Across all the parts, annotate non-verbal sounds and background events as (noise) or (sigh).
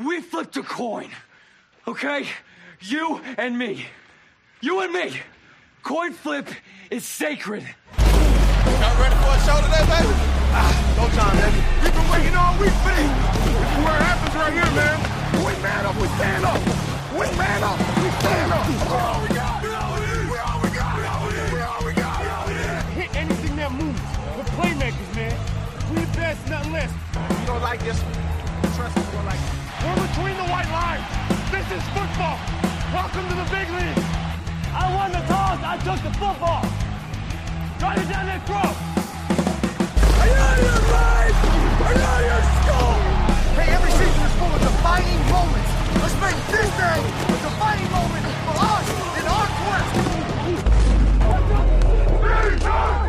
We flipped a coin, okay? You and me. You and me. Coin flip is sacred. Y'all ready for a show today, baby? Ah, no time, baby. We've been waiting all week for this. This is where it happens right here, man. We man up, we stand up. We man up, we stand up. We're all we got. We all we need. We all we got. We all we need. We all we got. We all we need. Hit anything that moves. We're playmakers, man. We the best, nothing less. You don't like this? Trust me, you don't like it. Between the white lines. This is football. Welcome to the big league. I won the toss. I took the football. Drive it down that throat. Are you out of your mind? Are you out of your skull? Hey, every season is full of defining moments. Let's make this day a defining moment for us in our quest. Game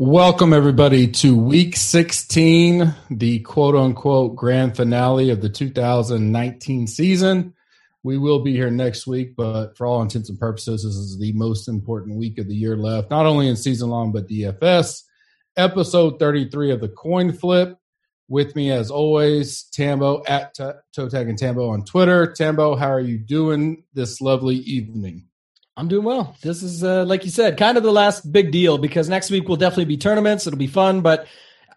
Welcome everybody to week 16, the quote unquote grand finale of the 2019 season. We will be here next week, but for all intents and purposes, this is the most important week of the year left, not only in season long, but DFS. Episode 33 of the coin flip. With me, as always, Tambo at T- Toe Tag and Tambo on Twitter. Tambo, how are you doing this lovely evening? I'm doing well. This is, uh, like you said, kind of the last big deal because next week will definitely be tournaments. It'll be fun, but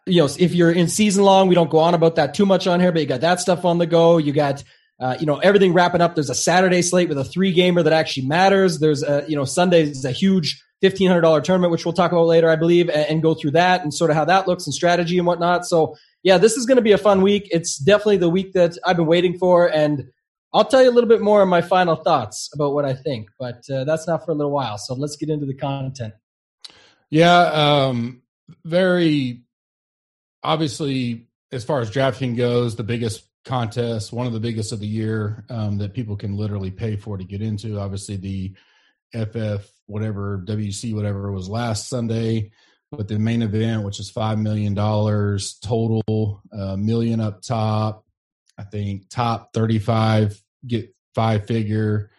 you know, if you're in season long, we don't go on about that too much on here. But you got that stuff on the go. You got, uh, you know, everything wrapping up. There's a Saturday slate with a three gamer that actually matters. There's a, you know, Sunday is a huge fifteen hundred dollar tournament, which we'll talk about later, I believe, and, and go through that and sort of how that looks and strategy and whatnot. So yeah, this is going to be a fun week. It's definitely the week that I've been waiting for, and I'll tell you a little bit more of my final thoughts about what I think, but uh, that's not for a little while. So let's get into the content. Yeah, um, very obviously, as far as drafting goes, the biggest contest, one of the biggest of the year um, that people can literally pay for to get into. Obviously, the FF whatever WC whatever was last Sunday, but the main event, which is five million dollars total, a million up top. I think top thirty-five get five figure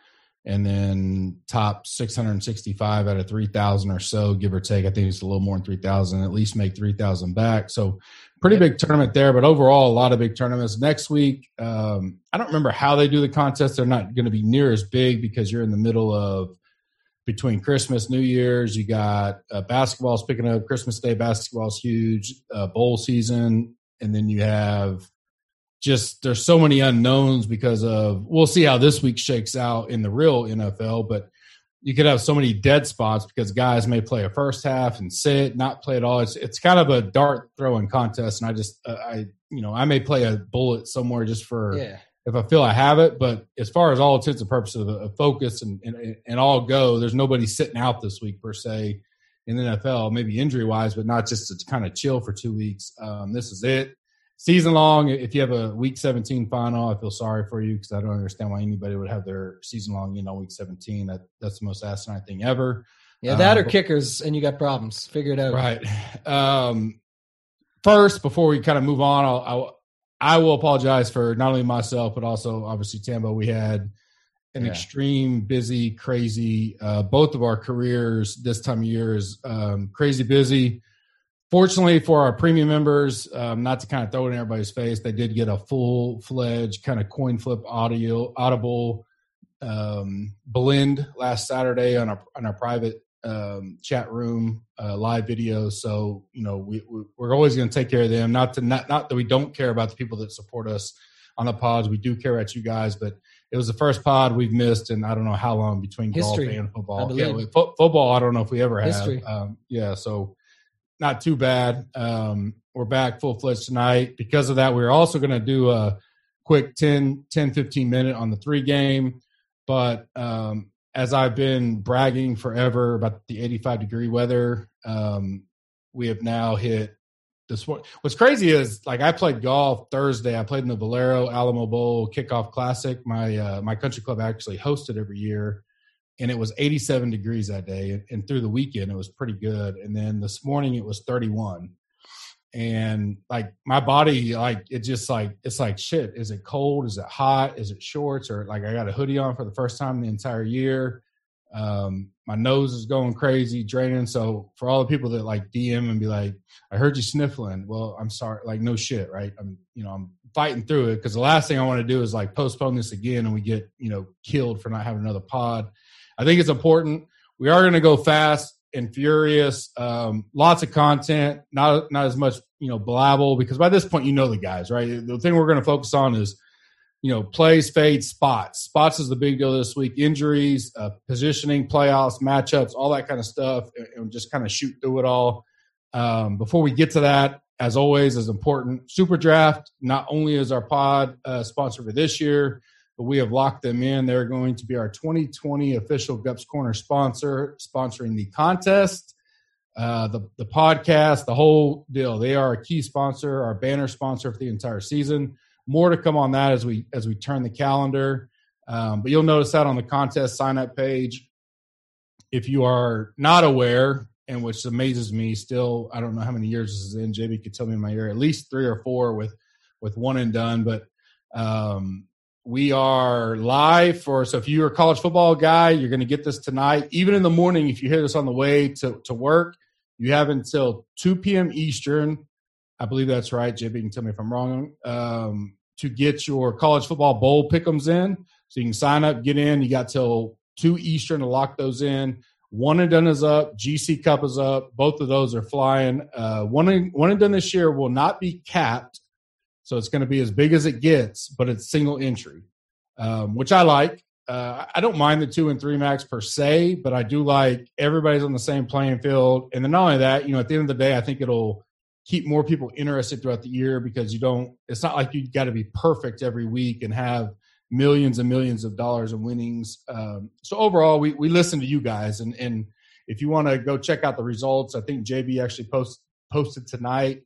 and then top 665 out of 3000 or so give or take. I think it's a little more than 3000 at least make 3000 back. So pretty big tournament there but overall a lot of big tournaments. Next week um, i don't remember how they do the contest. They're not going to be near as big because you're in the middle of between christmas new year's you got uh, basketball's picking up. Christmas day basketball's huge uh, bowl season. And then you have just there's so many unknowns because of we'll see how this week shakes out in the real NFL, but you could have so many dead spots because guys may play a first half and sit, not play at all. It's it's kind of a dart throwing contest, and I just uh, I you know I may play a bullet somewhere just for Yeah. if I feel I have it. But as far as all intents and purposes of, focus and, and and all go, there's nobody sitting out this week per se in the NFL, maybe injury wise, but not just to kind of chill for two weeks. Um, this is it season long. If you have a week 17 final, I feel sorry for you because I don't understand why anybody would have their season long, you know, week 17. That that's the most asinine thing ever. Yeah, that Um, or kickers, and you got problems. Figure it out. Right. Um, first, before we kind of move on, I'll, I'll I will apologize for not only myself but also obviously Tambo. We had an Yeah. extreme, busy, crazy. Uh, both of our careers this time of year is um, crazy busy. Fortunately for our premium members, um, not to kind of throw it in everybody's face, they did get a full fledged kind of coin flip audio audible um, blend last Saturday on our on our private um, chat room uh, live video. So you know we, we we're always going to take care of them. Not to not not that we don't care about the people that support us on the pods. We do care about you guys, but it was the first pod we've missed, and I don't know how long between History, golf and football. Yeah, fo- football, I don't know if we ever have. Um, yeah, so not too bad. Um, we're back full fledged tonight. Because of that, we're also going to do a quick 10, 10, 15 minute on the three game. But um, as I've been bragging forever about the 85 degree weather, um, we have now hit this one. What's crazy is like I played golf Thursday. I played in the Valero Alamo Bowl Kickoff Classic. My uh, my country club actually hosted every year, and it was 87 degrees that day. And, through the weekend, it was pretty good. And then this morning, it was 31. And like my body, like it just like it's like shit. Is it cold? Is it hot? Is it shorts? Or like I got a hoodie on for the first time in the entire year. Um, my nose is going crazy, draining. So for all the people that like DM and be like, I heard you sniffling. Well, I'm sorry. Like no shit, right? I'm, you know, I'm fighting through it because the last thing I want to do is like postpone this again and we get, you know, killed for not having another pod. I think it's important. We are going to go fast and furious. Um, lots of content, not not as much, you know, blabble because by this point you know the guys, right? The thing we're going to focus on is you know, plays, fades, spots. Spots is the big deal this week. Injuries, uh, positioning, playoffs, matchups, all that kind of stuff, and, and just kind of shoot through it all. Um, before we get to that, as always, is important. Super Draft not only is our pod uh, sponsor for this year, but we have locked them in. They're going to be our 2020 official Gups Corner sponsor, sponsoring the contest, uh, the the podcast, the whole deal. They are a key sponsor, our banner sponsor for the entire season more to come on that as we as we turn the calendar. Um, but you'll notice that on the contest sign up page. If you are not aware, and which amazes me, still I don't know how many years this is in. JB could tell me in my ear, at least three or four with with one and done. But um, we are live for so if you're a college football guy, you're going to get this tonight. Even in the morning, if you hear this on the way to to work, you have until 2 p.m. Eastern. I believe that's right. JB can tell me if I'm wrong. Um, to get your college football bowl pickums in. So you can sign up, get in. You got till two Eastern to lock those in. One and done is up. GC Cup is up. Both of those are flying. Uh, one and one and done this year will not be capped, so it's going to be as big as it gets, but it's single entry, um, which I like. Uh, I don't mind the two and three max per se, but I do like everybody's on the same playing field. And then not only that, you know, at the end of the day, I think it'll keep more people interested throughout the year because you don't it's not like you got to be perfect every week and have millions and millions of dollars in winnings um, so overall we, we listen to you guys and and if you want to go check out the results i think jb actually post, posted tonight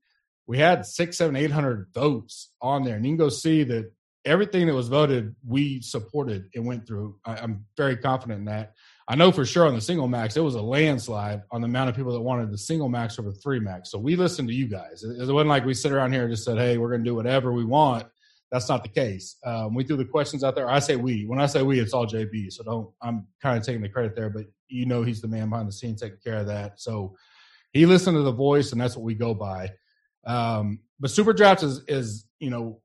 we had six seven eight hundred votes on there and you can go see that everything that was voted we supported and went through I, i'm very confident in that I know for sure on the single max, it was a landslide on the amount of people that wanted the single max over the three max. So we listened to you guys. It, wasn't like we sit around here and just said, hey, we're going to do whatever we want. That's not the case. Um, we threw the questions out there. I say we. When I say we, it's all JB. So don't, I'm kind of taking the credit there, but you know he's the man behind the scenes taking care of that. So he listened to the voice, and that's what we go by. Um, but Super Draft is, is, you know,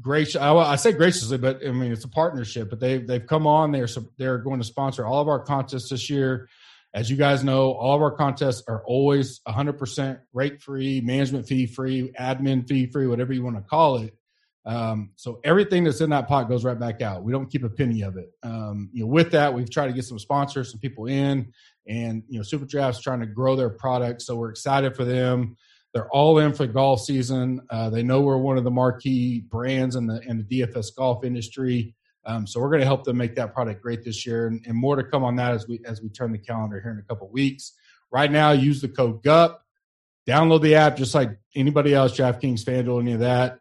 gracious. I, I, say graciously, but I mean it's a partnership. But they've they've come on. They're they're going to sponsor all of our contests this year. As you guys know, all of our contests are always 100% rate free, management fee free, admin fee free, whatever you want to call it. Um, so everything that's in that pot goes right back out. We don't keep a penny of it. Um, you know, with that, we've tried to get some sponsors, some people in, and you know, Super Draft's trying to grow their product. So we're excited for them. They're all in for golf season. Uh, they know we're one of the marquee brands in the in the DFS golf industry. Um, so we're going to help them make that product great this year, and, and, more to come on that as we as we turn the calendar here in a couple weeks. Right now, use the code GUP. Download the app just like anybody else, DraftKings, FanDuel, any of that.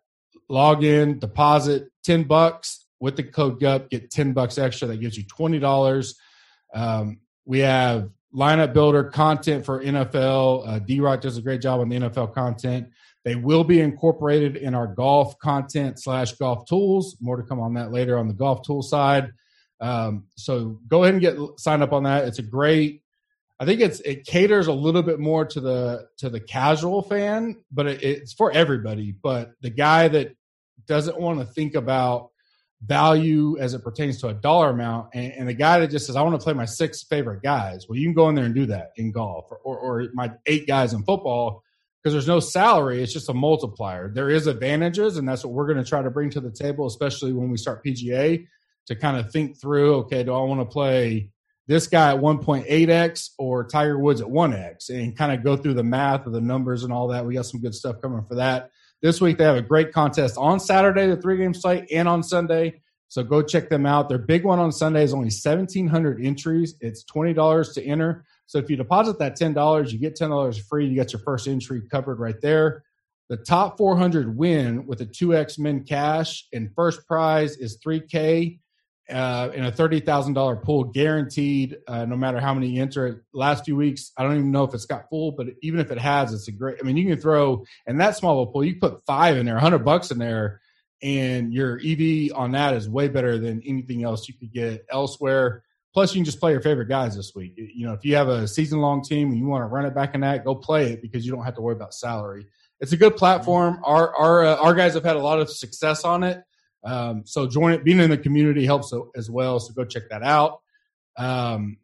Log in, deposit ten bucks with the code GUP. Get ten bucks extra. That gives you twenty dollars. Um, we have lineup builder content for NFL. Uh, D Rock does a great job on the NFL content. They will be incorporated in our golf content slash golf tools. More to come on that later on the golf tool side. Um, so go ahead and get signed up on that. It's a great. I think it's it caters a little bit more to the to the casual fan, but it, it's for everybody. But the guy that doesn't want to think about value as it pertains to a dollar amount. And, and the guy that just says, I want to play my six favorite guys. Well, you can go in there and do that in golf or, or, or my eight guys in football because there's no salary. It's just a multiplier. There is advantages, and that's what we're going to try to bring to the table, especially when we start PGA to kind of think through, okay, do I want to play this guy at 1.8x or Tiger Woods at 1x and kind of go through the math of the numbers and all that. We got some good stuff coming for that. This week they have a great contest on Saturday, the three game site, and on Sunday. So go check them out. Their big one on Sunday is only 1,700 entries. It's $20 to enter. So if you deposit that $10, you get $10 free. You get your first entry covered right there. The top 400 win with a 2x min cash, and first prize is 3K uh, in a thirty thousand dollar pool, guaranteed. Uh, no matter how many you enter. Last few weeks, I don't even know if it's got full, but even if it has, it's a great. I mean, you can throw in that small of a pool. You put five in there, hundred bucks in there, and your EV on that is way better than anything else you could get elsewhere. Plus, you can just play your favorite guys this week. You know, if you have a season long team and you want to run it back in that, go play it because you don't have to worry about salary. It's a good platform. Our our uh, our guys have had a lot of success on it. Um, so join it. Being in the community helps as well. So go check that out. Um,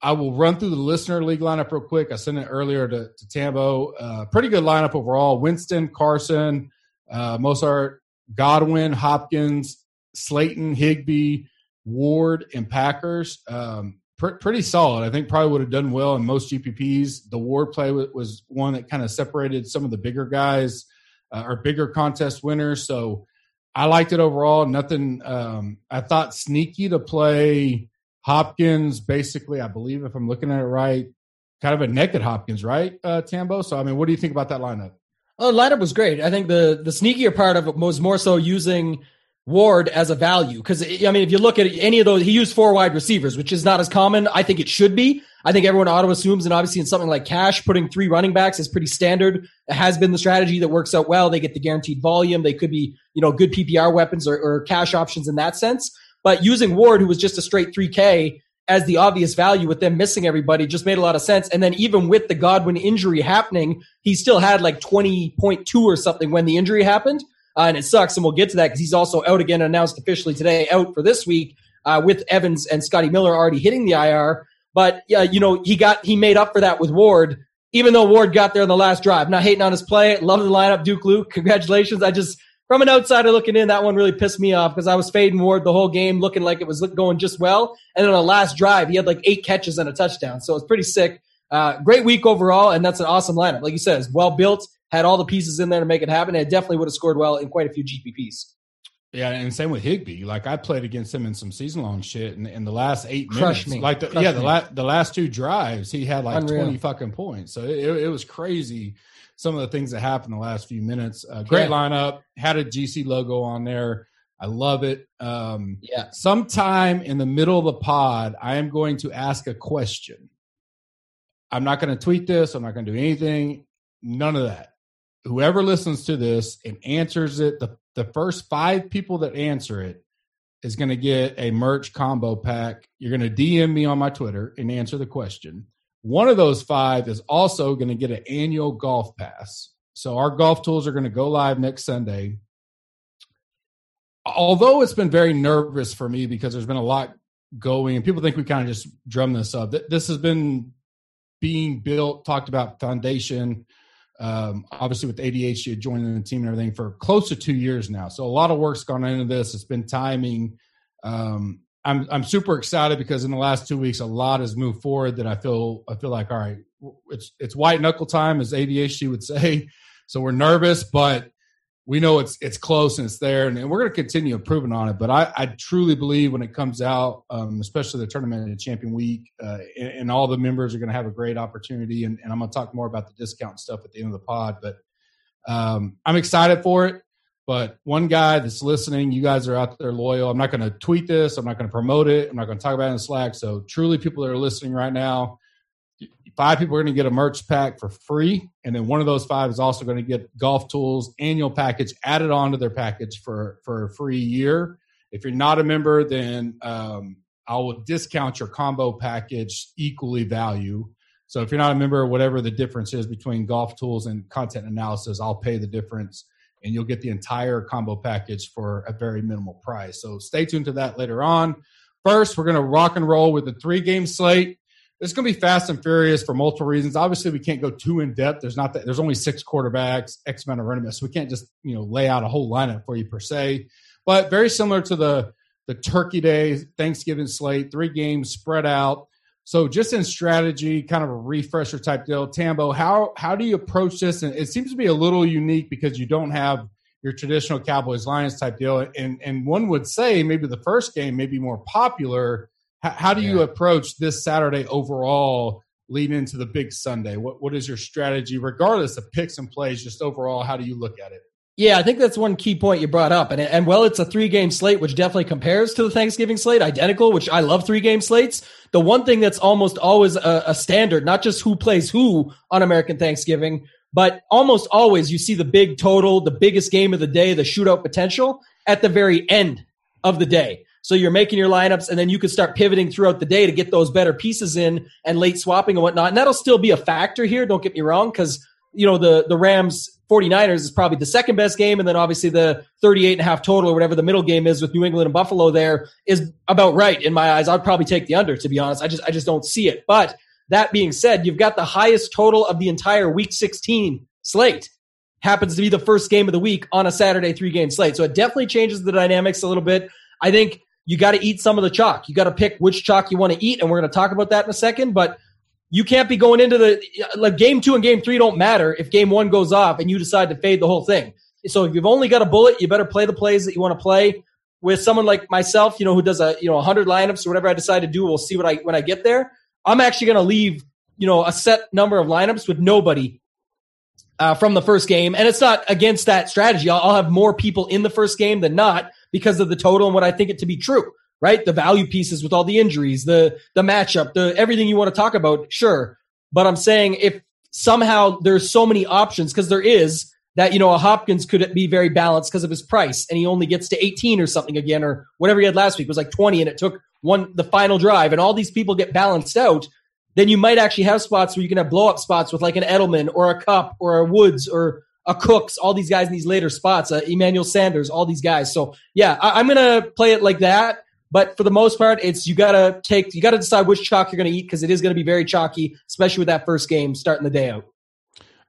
I will run through the listener league lineup real quick. I sent it earlier to, to Tambo. Uh, pretty good lineup overall. Winston, Carson, uh, Mostert, Godwin, Hopkins, Slayton, Higbee, Ward, and Packers. Um, pr- pretty solid. I think probably would have done well in most GPPs. The Ward play was, was one that kind of separated some of the bigger guys uh, or bigger contest winners. So I liked it overall. Nothing. Um, I thought sneaky to play Hopkins. Basically, I believe if I'm looking at it right, kind of a naked Hopkins, right, uh, Tambo? So I mean, what do you think about that lineup? Oh, lineup was great. I think the the sneakier part of it was more so using Ward as a value because I mean, if you look at any of those, he used four wide receivers, which is not as common. I think it should be. I think everyone auto assumes, and obviously in something like cash, putting three running backs is pretty standard. It has been the strategy that works out well. They get the guaranteed volume. They could be, you know, good PPR weapons or, or cash options in that sense. But using Ward, who was just a straight 3K, as the obvious value with them missing everybody just made a lot of sense. And then even with the Godwin injury happening, he still had like 20.2 or something when the injury happened. Uh, and it sucks. And we'll get to that because he's also out again, announced officially today, out for this week uh, with Evans and Scotty Miller already hitting the IR. But yeah, you know, he got, he made up for that with Ward, even though Ward got there in the last drive. Not hating on his play. Love the lineup, Duke Luke. Congratulations. I just, from an outsider looking in, that one really pissed me off because I was fading Ward the whole game, looking like it was going just well. And then on the last drive, he had like eight catches and a touchdown. So it was pretty sick. Uh, great week overall, and that's an awesome lineup. Like you said, it's well built, had all the pieces in there to make it happen. And it definitely would have scored well in quite a few GPPs. Yeah, and same with Higbee. Like I played against him in some season long shit, and in the last eight Crushed minutes, me. like the, Crushed yeah, the me. la- the last two drives, he had like Unreal. twenty fucking points. So it, it was crazy. Some of the things that happened the last few minutes. Uh, great Yeah. lineup. Had a GC logo on there. I love it. Um, Yeah. sometime in the middle of the pod, I am going to ask a question. I'm not going to tweet this. I'm not going to do anything. None of that. Whoever listens to this and answers it, the, the first five people that answer it is going to get a merch combo pack. You're going to DM me on my Twitter and answer the question. One of those five is also going to get an annual golf pass. So our golf tools are going to go live next Sunday although it's been very nervous for me because there's been a lot going and people think we kind of just drum this up Th- this has been being built talked about foundation um, obviously with adhd joining the team and everything for close to two years now. So a lot of work's gone into this. It's been timing. Um, I'm, I'm super excited because in the last two weeks a lot has moved forward that i feel i feel like all right it's it's white knuckle time as adhd would say. So we're nervous but we know it's it's close and it's there, and, and we're going to continue improving on it. But I, I truly believe when it comes out, um, especially the tournament and champion week, uh, and, and all the members are going to have a great opportunity. And, and I'm going to talk more about the discount stuff at the end of the pod. But um, I'm excited for it. But one guy that's listening, you guys are out there loyal. I'm not going to tweet this. I'm not going to promote it. I'm not going to talk about it in Slack. So truly, people that are listening right now, five people are going to get a merch pack for free and then one of those five is also going to get golf tools annual package added onto their package for for a free year. If you're not a member then um, i will discount your combo package equally value. So if you're not a member whatever the difference is between golf tools and content analysis i'll pay the difference and you'll get the entire combo package for a very minimal price. So stay tuned to that later on. First we're going to rock and roll with the three game slate it's going to be fast and furious for multiple reasons. Obviously, we can't go too in depth. There's not that. There's only six quarterbacks, X amount of running backs, so we can't just you know lay out a whole lineup for you per se. But very similar to the the Turkey Day Thanksgiving slate, three games spread out. So just in strategy, kind of a refresher type deal. Tambo, how how do you approach this? And it seems to be a little unique because you don't have your traditional Cowboys Lions type deal. And and one would say maybe the first game may be more popular how, how do you approach this Saturday overall, leading into the big Sunday? What what is your strategy, regardless of picks and plays? Just overall, how do you look at it? Yeah, I think that's one key point you brought up. And, and well, it's a three game slate, which definitely compares to the Thanksgiving slate, identical, which I love three game slates. The one thing that's almost always a, a standard, not just who plays who on American Thanksgiving, but almost always you see the big total, the biggest game of the day, the shootout potential at the very end of the day. So you're making your lineups and then you can start pivoting throughout the day to get those better pieces in and late swapping and whatnot. And that'll still be a factor here. Don't get me wrong. Cause you know, the, the Rams 49ers is probably the second best game. And then obviously the 38 and a half total or whatever the middle game is with New England and Buffalo there is about right in my eyes. I'd probably take the under to be honest. I just, I just don't see it. But that being said, you've got the highest total of the entire week 16 slate. Happens to be the first game of the week on a Saturday three game slate. So it definitely changes the dynamics a little bit. I think you got to eat some of the chalk. You got to pick which chalk you want to eat. And we're going to talk about that in a second. But you can't be going into the like game two and game three don't matter if game one goes off and you decide to fade the whole thing. So if you've only got a bullet, you better play the plays that you want to play. With someone like myself, you know, who does a you know hundred lineups or whatever I decide to do, we'll see what I when I get there. I'm actually going to leave you know a set number of lineups with nobody uh, from the first game, and it's not against that strategy. I'll, I'll have more people in the first game than not because of the total and what I think it to be true right? The value pieces with all the injuries, the the matchup, the everything you want to talk about, sure. But I'm saying if somehow there's so many options because there is that you know a Hopkins could be very balanced because of his price, and he only gets to 18 or something again, or whatever he had last week was like 20, and it took one the final drive, and all these people get balanced out. Then you might actually have spots where you can have blow up spots with like an Edelman or a Kupp or a Woods or a Cooks, all these guys in these later spots, uh, Emmanuel Sanders, all these guys. So yeah, I, I'm gonna play it like that. But for the most part, it's you gotta take you gotta decide which chalk you're gonna eat because it is gonna be very chalky, especially with that first game starting the day out.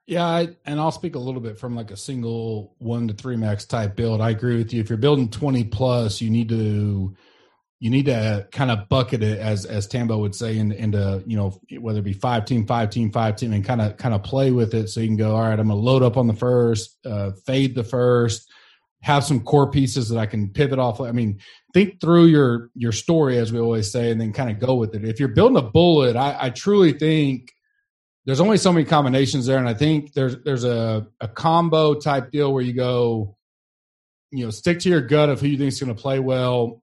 Yeah, I, and I'll speak a little bit from like a single one to three max type build. I agree with you. If you're building twenty plus, you need to you need to kind of bucket it as as Tambo would say into, into you know whether it be five team, five team, five team, and kind of kind of play with it so you can go. All right, I'm gonna load up on the first, uh, fade the first, have some core pieces that I can pivot off. I mean, think through your your story as we always say, and then kind of go with it. If you're building a bullet, I, I truly think there's only so many combinations there, and I think there's there's a a combo type deal where you go, you know, stick to your gut of who you think is going to play well.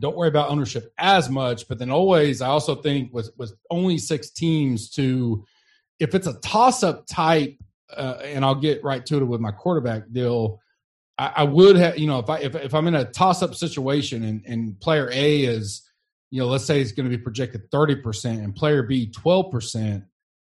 Don't worry about ownership as much, but then always, I also think with with only six teams to, if it's a toss up type, uh, and I'll get right to it with my quarterback deal I, I would have, you know, if I if, if I'm in a toss up situation and, and player A is, you know, let's say it's going to be projected 30% and player B 12%,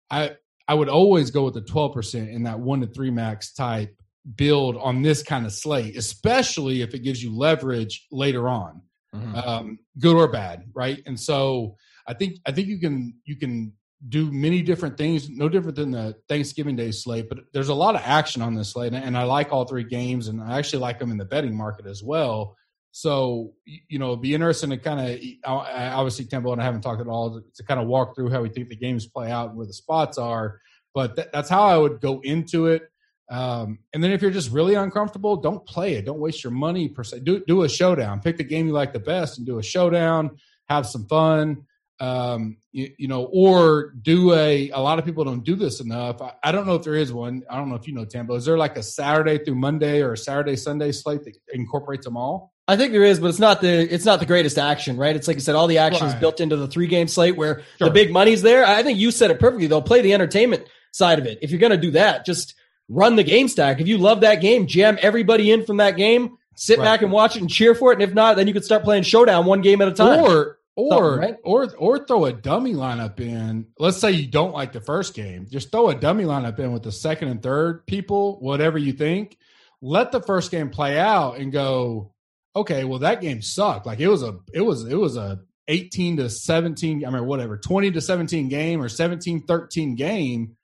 I I would always go with the 12% in that one to three max type build on this kind of slate, especially if it gives you leverage later on, mm-hmm. um, good or bad, right? And so I think I think you can you can do many different things, no different than the Thanksgiving Day slate, but there's a lot of action on this slate, and I like all three games, and I actually like them in the betting market as well. So, you know, it'd be interesting to kind of, obviously, Tambo and I haven't talked at all to, kind of walk through how we think the games play out and where the spots are, but th- that's how I would go into it. Um, and then if you're just really uncomfortable, don't play it. Don't waste your money per se. Do, do a showdown. Pick the game you like the best and do a showdown. Have some fun um, you, you, know, or do a. A lot of people don't do this enough. I, I, don't know if there is one. I don't know if you know Tambo. Is there like a Saturday through Monday or a Saturday Sunday slate that incorporates them all? I think there is, but it's not the it's not the greatest action, right? It's like I said, all the action right. is built into the three game slate where sure. the big money's there. I think you said it perfectly. They'll play the entertainment side of it. If you're going to do that, just run the game stack. If you love that game, jam everybody in from that game. Sit right. back and watch it and cheer for it. And if not, then you could start playing showdown one game at a time. Or or right? or or throw a dummy lineup in. Let's say you don't like the first game, just throw a dummy lineup in with the second and third people, whatever you think. Let the first game play out and go. Okay, well that game sucked. Like it was a it was it was a 18 to 17 I mean whatever 20 to 17 game or 17 13 game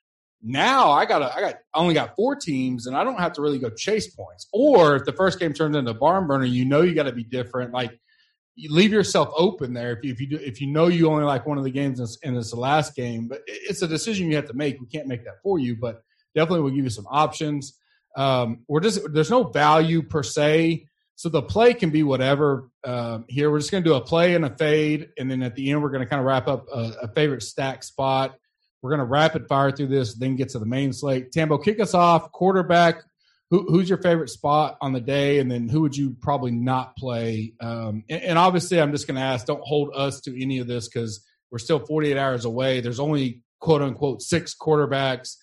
now I got I got I only got four teams and I don't have to really go chase points. Or if the first game turns into a barn burner, you know you got to be different. Like you leave yourself open there if you, if you do, if you know you only like one of the games and it's the last game, but it's a decision you have to make. We can't make that for you, but definitely we'll give you some options. Um, we're just there's no value per se, so the play can be whatever. Um, here we're just going to do a play and a fade, and then at the end we're going to kind of wrap up a, a favorite stack spot. We're going to rapid fire through this, then get to the main slate. Tambo, kick us off. Quarterback who, who's your favorite spot on the day, and then who would you probably not play? Um, and, and, obviously, I'm just going to ask. Don't hold us to any of this because we're still 48 hours away. There's only quote unquote six quarterbacks.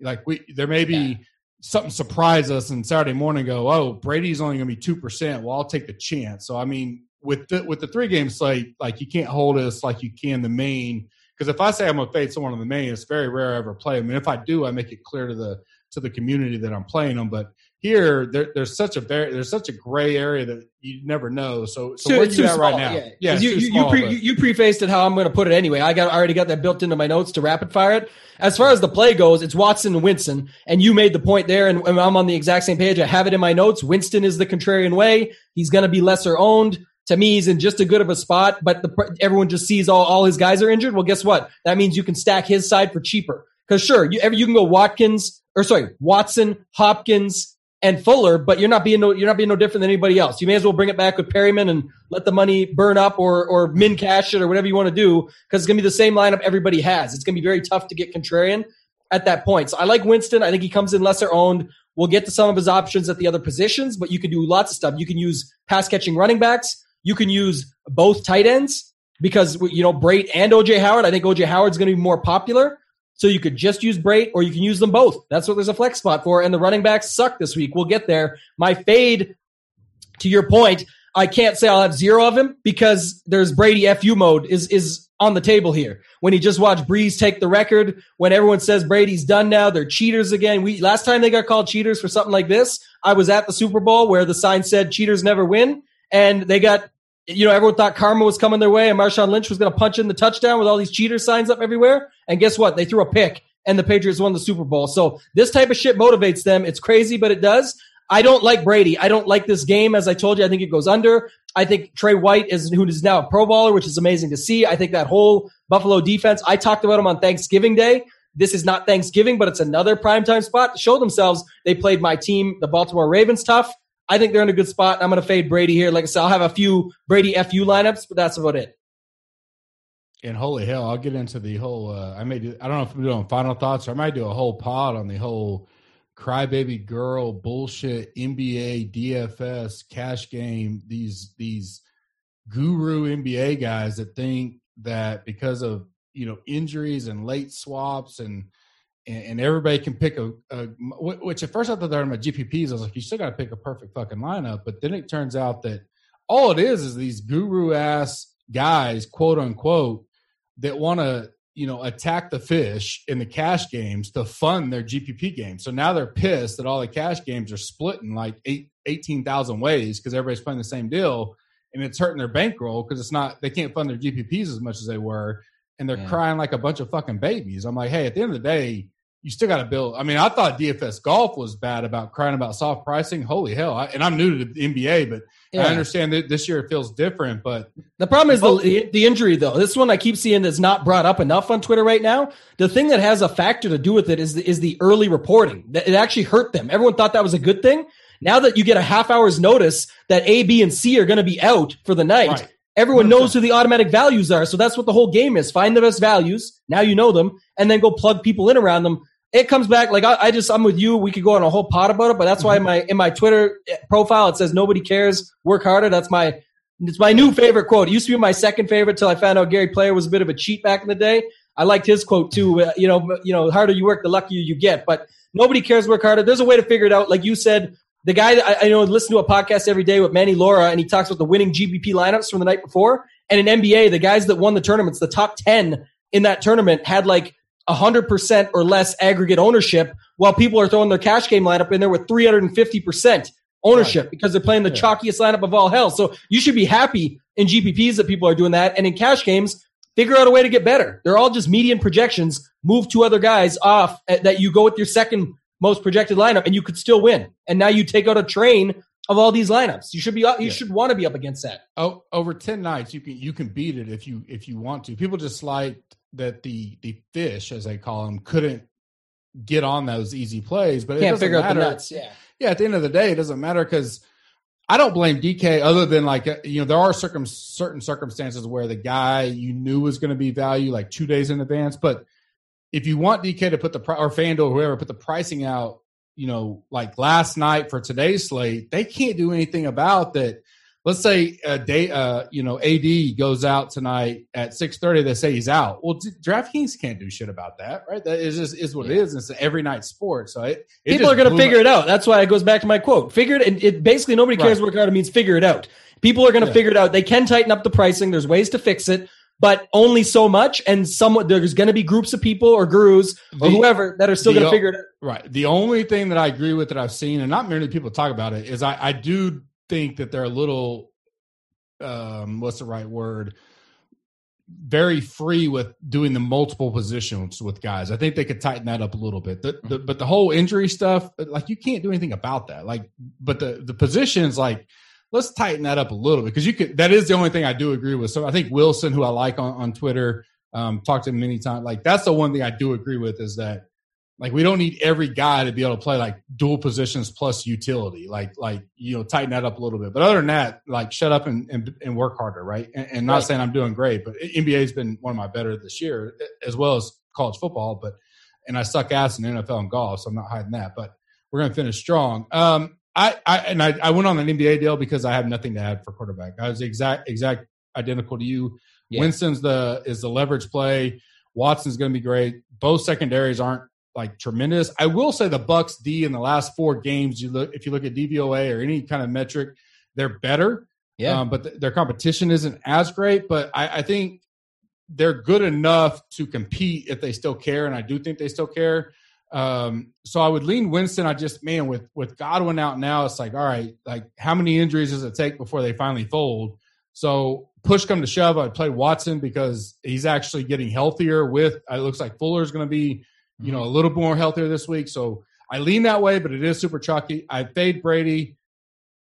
Like we, there may be yeah. something surprise us and Saturday morning go, oh, Brady's only going to be two percent. Well, I'll take the chance. So I mean, with the with the three game slate, like you can't hold us like you can the main. Because if I say I'm gonna fade someone on the main, it's very rare I ever play them. And if I do, I make it clear to the to the community that I'm playing them. But here, there, there's such a very there's such a gray area that you never know. So, so, So where you at small, right now? Yeah, Yeah, you, you, small, you, pre, you prefaced it how I'm going to put it anyway. I got I already got that built into my notes to rapid fire it. As far as the play goes, it's Watson and Winston, and you made the point there, and, and I'm on the exact same page. I have it in my notes. Winston is the contrarian way. He's going to be lesser owned. To me, he's in just a good of a spot, but the, everyone just sees all, all his guys are injured. Well, guess what? That means you can stack his side for cheaper. Because sure, you, you can go Watkins or sorry Watson, Hopkins, and Fuller, but you're not being no, you're not being no different than anybody else. You may as well bring it back with Perriman and let the money burn up or or min cash it or whatever you want to do because it's gonna be the same lineup everybody has. It's gonna be very tough to get contrarian at that point. So I like Winston. I think he comes in lesser owned. We'll get to some of his options at the other positions, but you can do lots of stuff. You can use pass catching running backs. You can use both tight ends because you know Brate and OJ Howard. I think OJ Howard's going to be more popular. So you could just use Brate or you can use them both. That's what there's a flex spot for. And the running backs suck this week. We'll get there. My fade, to your point, I can't say I'll have zero of him because there's Brady FU mode is is on the table here. When he just watched Brees take the record, when everyone says Brady's done now, they're cheaters again. We last time they got called cheaters for something like this, I was at the Super Bowl where the sign said cheaters never win, and they got you know, everyone thought karma was coming their way and Marshawn Lynch was going to punch in the touchdown with all these cheater signs up everywhere. And guess what? They threw a pick and the Patriots won the Super Bowl. So this type of shit motivates them. It's crazy, but it does. I don't like Brady. I don't like this game. As I told you, I think it goes under. I think Trey White is who is now a Pro Bowler, which is amazing to see. I think that whole Buffalo defense, I talked about them on Thanksgiving Day. This is not Thanksgiving, but it's another primetime spot to show themselves. They played my team, the Baltimore Ravens, tough. I think they're in a good spot. I'm going to fade Brady here. Like I said, I'll have a few Brady FU lineups, but that's about it. And holy hell, I'll get into the whole. Uh, I may do. I don't know if I'm doing final thoughts, or I might do a whole pod on the whole crybaby girl bullshit NBA DFS cash game. These these guru NBA guys that think that because of you know injuries and late swaps and and, and everybody can pick a, a which at first I thought they were my GPPs. I was like, you still got to pick a perfect fucking lineup. But then it turns out that all it is is these guru ass guys, quote unquote, that want to you know attack the fish in the cash games to fund their GPP games. So now they're pissed that all the cash games are splitting like eight, 18,000 ways because everybody's playing the same deal. And it's hurting their bankroll because it's not, they can't fund their GPPs as much as they were. And they're Yeah. crying like a bunch of fucking babies. I'm like, hey, at the end of the day, you still got to build. I mean, I thought DFS golf was bad about crying about soft pricing. Holy hell! I, and I'm new to the NBA, but Yeah. I understand that this year it feels different. But The problem is the the injury though. This one I keep seeing that's not brought up enough on Twitter right now. The thing that has a factor to do with it is the, is the early reporting. It actually hurt them. Everyone thought that was a good thing. Now that you get a half hour's notice that A, B, and C are going to be out for the night, Right. everyone knows who the automatic values are. So that's what the whole game is. Find the best values. Now you know them, and then go plug people in around them. It comes back like I, I just I'm with you. We could go on a whole pot about it, but that's why in my in my Twitter profile it says nobody cares. Work harder. That's my it's my new favorite quote. It used to be my second favorite till I found out Gary Player was a bit of a cheat back in the day. I liked his quote too. Uh, you know, you know, harder you work, the luckier you get. But nobody cares. Work harder. There's a way to figure it out. Like you said, the guy that I, I know listen to a podcast every day with Manny Laura, and he talks about the winning GPP lineups from the night before. And in NBA, the guys that won the tournaments, the top ten in that tournament had like hundred percent or less aggregate ownership, while people are throwing their cash game lineup in there with three hundred and fifty percent ownership because they're playing the chalkiest lineup of all hell. So you should be happy in GPPs that people are doing that, and in cash games, figure out a way to get better. They're all just median projections. Move two other guys off that you go with your second most projected lineup, and you could still win. And now you take out a train of all these lineups. You should be you should want to be up against that. oh, over ten nights, you can you can beat it if you if you want to. People just like that the the fish, as they call them, couldn't get on those easy plays, but it Can't doesn't figure out the matter. nuts. Yeah. yeah, at the end of the day, it doesn't matter because I don't blame DK other than like uh, you know there are circum certain circumstances where the guy you knew was going to be value like two days in advance, but if you want DK to put the or FanDuel or whoever put the pricing out, you know, like last night for today's slate, they can't do anything about that. Let's say a day, uh, you know, AD goes out tonight at six thirty. They say he's out. Well, d- DraftKings can't do shit about that, right? That is just is what it is. It's an every night sport, so it, it People are going to figure it out. That's why it goes back to my quote. Figure it. And it basically nobody cares Right. what card it means. Figure it out. People are going to Yeah. figure it out. They can tighten up the pricing. There's ways to fix it, but only so much. And somewhat there's going to be groups of people or gurus or The- whoever that are still going to figure it out. Right. The only thing that I agree with that I've seen, and not many people talk about it, is I, I do think that they're a little, um, what's the right word? Very free with doing the multiple positions with guys. I think they could tighten that up a little bit. The, the, but the whole injury stuff, like you can't do anything about that. Like, but the the positions, like, let's tighten that up a little bit because you could. That is the only thing I do agree with. So I think Wilson, who I like on on Twitter, um, talked to him many times. Like that's the one thing I do agree with is that like we don't need every guy to be able to play like dual positions plus utility. Like like you know tighten that up a little bit. But other than that, like shut up and and, and work harder, right? And, and not Right. saying I'm doing great, but NBA has been one of my better this year as well as college football. But and I suck ass in NFL and golf, so I'm not hiding that. But we're gonna finish strong. Um, I, I and I, I went on an NBA deal because I have nothing to add for quarterback. I was exact exact identical to you. Yeah. Winston's the is the leverage play. Watson's going to be great. Both secondaries aren't like tremendous. I will say the Bucs D in the last four games. You look if you look at DVOA or any kind of metric, they're better. Yeah. Um, but th- their competition isn't as great. But I, I think they're good enough to compete if they still care, and I do think they still care. Um, so I would lean Winston. I just man with with Godwin out now, it's like all right, like how many injuries does it take before they finally fold? So push come to shove, I'd play Watson because he's actually getting healthier. With it looks like Fuller's going to be, you know, mm-hmm. a little more healthier this week. So I lean that way, but it is super chalky. I fade Brady.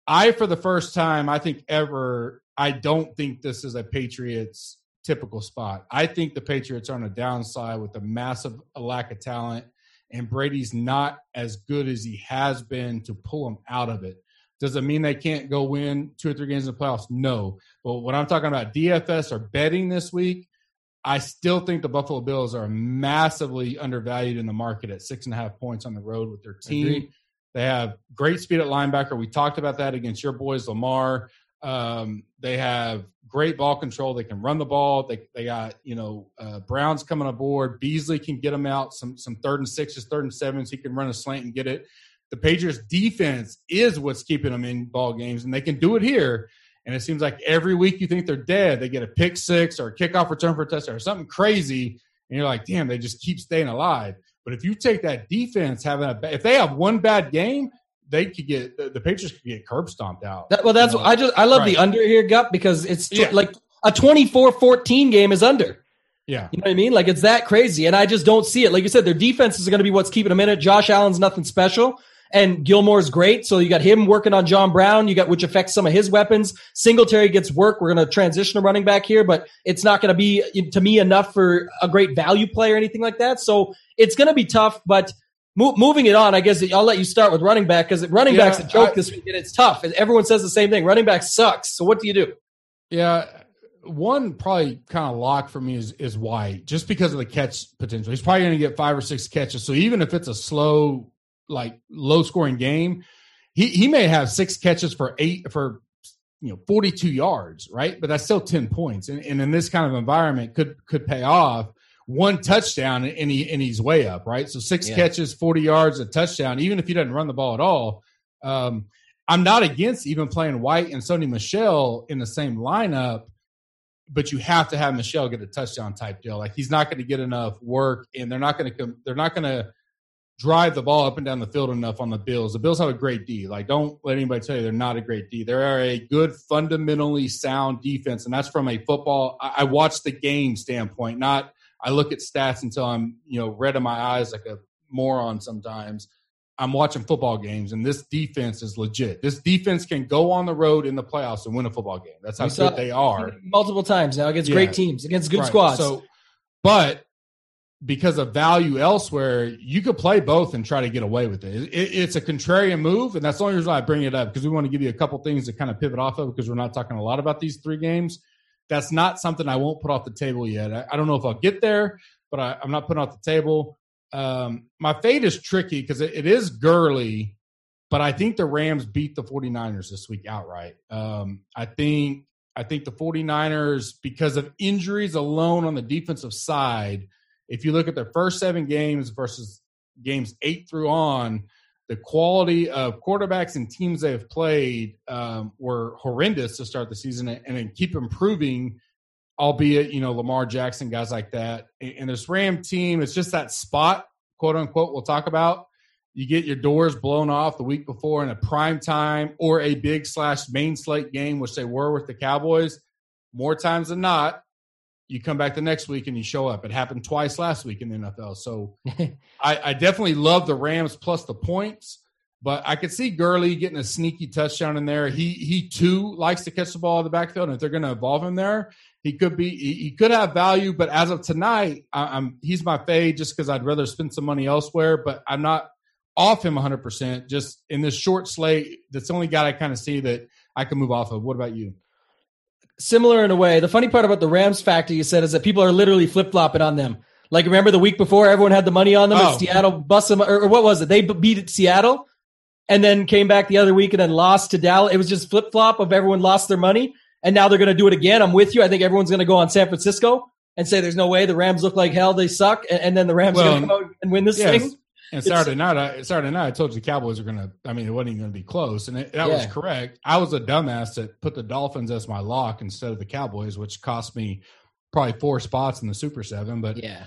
I, for the first time, I think ever, I don't think this is a Patriots typical spot. I think the Patriots are on a downside with a massive lack of talent, and Brady's not as good as he has been to pull him out of it. Does it mean they can't go win two or three games in the playoffs? No. But when I'm talking about DFS or betting this week, I still think the Buffalo Bills are massively undervalued in the market at six and a half points on the road with their team. Agreed. They have great speed at linebacker. We talked about that against your boys, Lamar. Um, they have great ball control. They can run the ball. They they got you know uh, Browns coming aboard. Beasley can get them out some some third and sixes, third and sevens. He can run a slant and get it. The Patriots defense is what's keeping them in ball games, and they can do it here. And it seems like every week you think they're dead, they get a pick six or a kickoff return for a touchdown or something crazy, and you're like, damn, they just keep staying alive. But if you take that defense having a if they have one bad game, they could get the, the Patriots could get curb stomped out. That, well, that's You know? what I just I love the under here, Gup, because it's tw- Yeah. like a 24-14 game is under. yeah. You know what I mean? Like it's that crazy, and I just don't see it. Like you said, their defense is going to be what's keeping them in it. Josh Allen's nothing special, and Gilmore's great. So you got him working on John Brown. You got which affects some of his weapons. Singletary gets work. We're going to transition to running back here, but it's not going to be to me enough for a great value play or anything like that. So it's going to be tough, but. Mo- moving it on, I guess I'll let you start with running back because running Yeah, back's a joke I- this week and it's tough. And everyone says the same thing. Running back sucks. So what do you do? Yeah, one probably kind of lock for me is is White, just because of the catch potential. He's probably going to get five or six catches. So even if it's a slow, like low scoring game, he he may have six catches for eight for you know forty two yards, right? But that's still ten points, and, and in this kind of environment, could could pay off. One touchdown and he and he's way up, right? So six Yeah. catches, forty yards, a touchdown. Even if he doesn't run the ball at all, um, I'm not against even playing White and Sony Michel in the same lineup, but you have to have Michel get a touchdown type deal. Like he's not going to get enough work, and they're not going to come. They're not going to drive the ball up and down the field enough on the Bills. The Bills have a great D. Like don't let anybody tell you they're not a great D. They are a good, fundamentally sound defense, and that's from a football. I, I watch the game standpoint, not I look at stats until I'm you know red in my eyes like a moron sometimes. I'm watching football games, and this defense is legit. This defense can go on the road in the playoffs and win a football game. That's how good they are. multiple times now against Yeah. great teams, against good Right. squads. So, but because of value elsewhere, you could play both and try to get away with it. It- It's a contrarian move, and that's the only reason I bring it up because we want to give you a couple things to kind of pivot off of because we're not talking a lot about these three games. That's not something I won't put off the table yet. I, I don't know if I'll get there, but I, I'm not putting off the table. Um, my fate is tricky because it, it is girly, but I think the Rams beat the 49ers this week outright. Um, I think I think the 49ers, because of injuries alone on the defensive side, if you look at their first seven games versus games eight through on, the quality of quarterbacks and teams they've played um, were horrendous to start the season and, then keep improving, albeit, you know, Lamar Jackson, guys like that. And this Ram team, it's just that spot, quote unquote, we'll talk about. You get your doors blown off the week before in a prime time or a big slash main slate game, which they were with the Cowboys. More times than not, you come back the next week and you show up. It happened twice last week in the NFL. So (laughs) I, I, definitely love the Rams plus the points, but I could see Gurley getting a sneaky touchdown in there. He he too likes to catch the ball in the backfield, and if they're going to evolve him there, he could be he, he could have value. But as of tonight, I, am he's my fade just because I'd rather spend some money elsewhere. But I'm not off him 100. percent Just in this short slate, that's the only guy I kind of see that I can move off of. What about you? Similar in a way. The funny part about the Rams factor you said is that people are literally flip flopping on them. Like remember the week before, everyone had the money on them. Oh. Seattle bust them, or, or, what was it? They beat Seattle, and then came back the other week and then lost to Dallas. It was just flip flop of everyone lost their money, and now they're going to do it again. I'm with you. I think everyone's going to go on San Francisco and say there's no way the Rams look like hell. They suck, and, and then the Rams well, going to come out and win this yes. thing. And Saturday night, I, Saturday night, I told you the Cowboys are going to. I mean, it wasn't even going to be close, and it, that yeah. was correct. I was a dumbass that put the Dolphins as my lock instead of the Cowboys, which cost me probably four spots in the Super Seven. But yeah,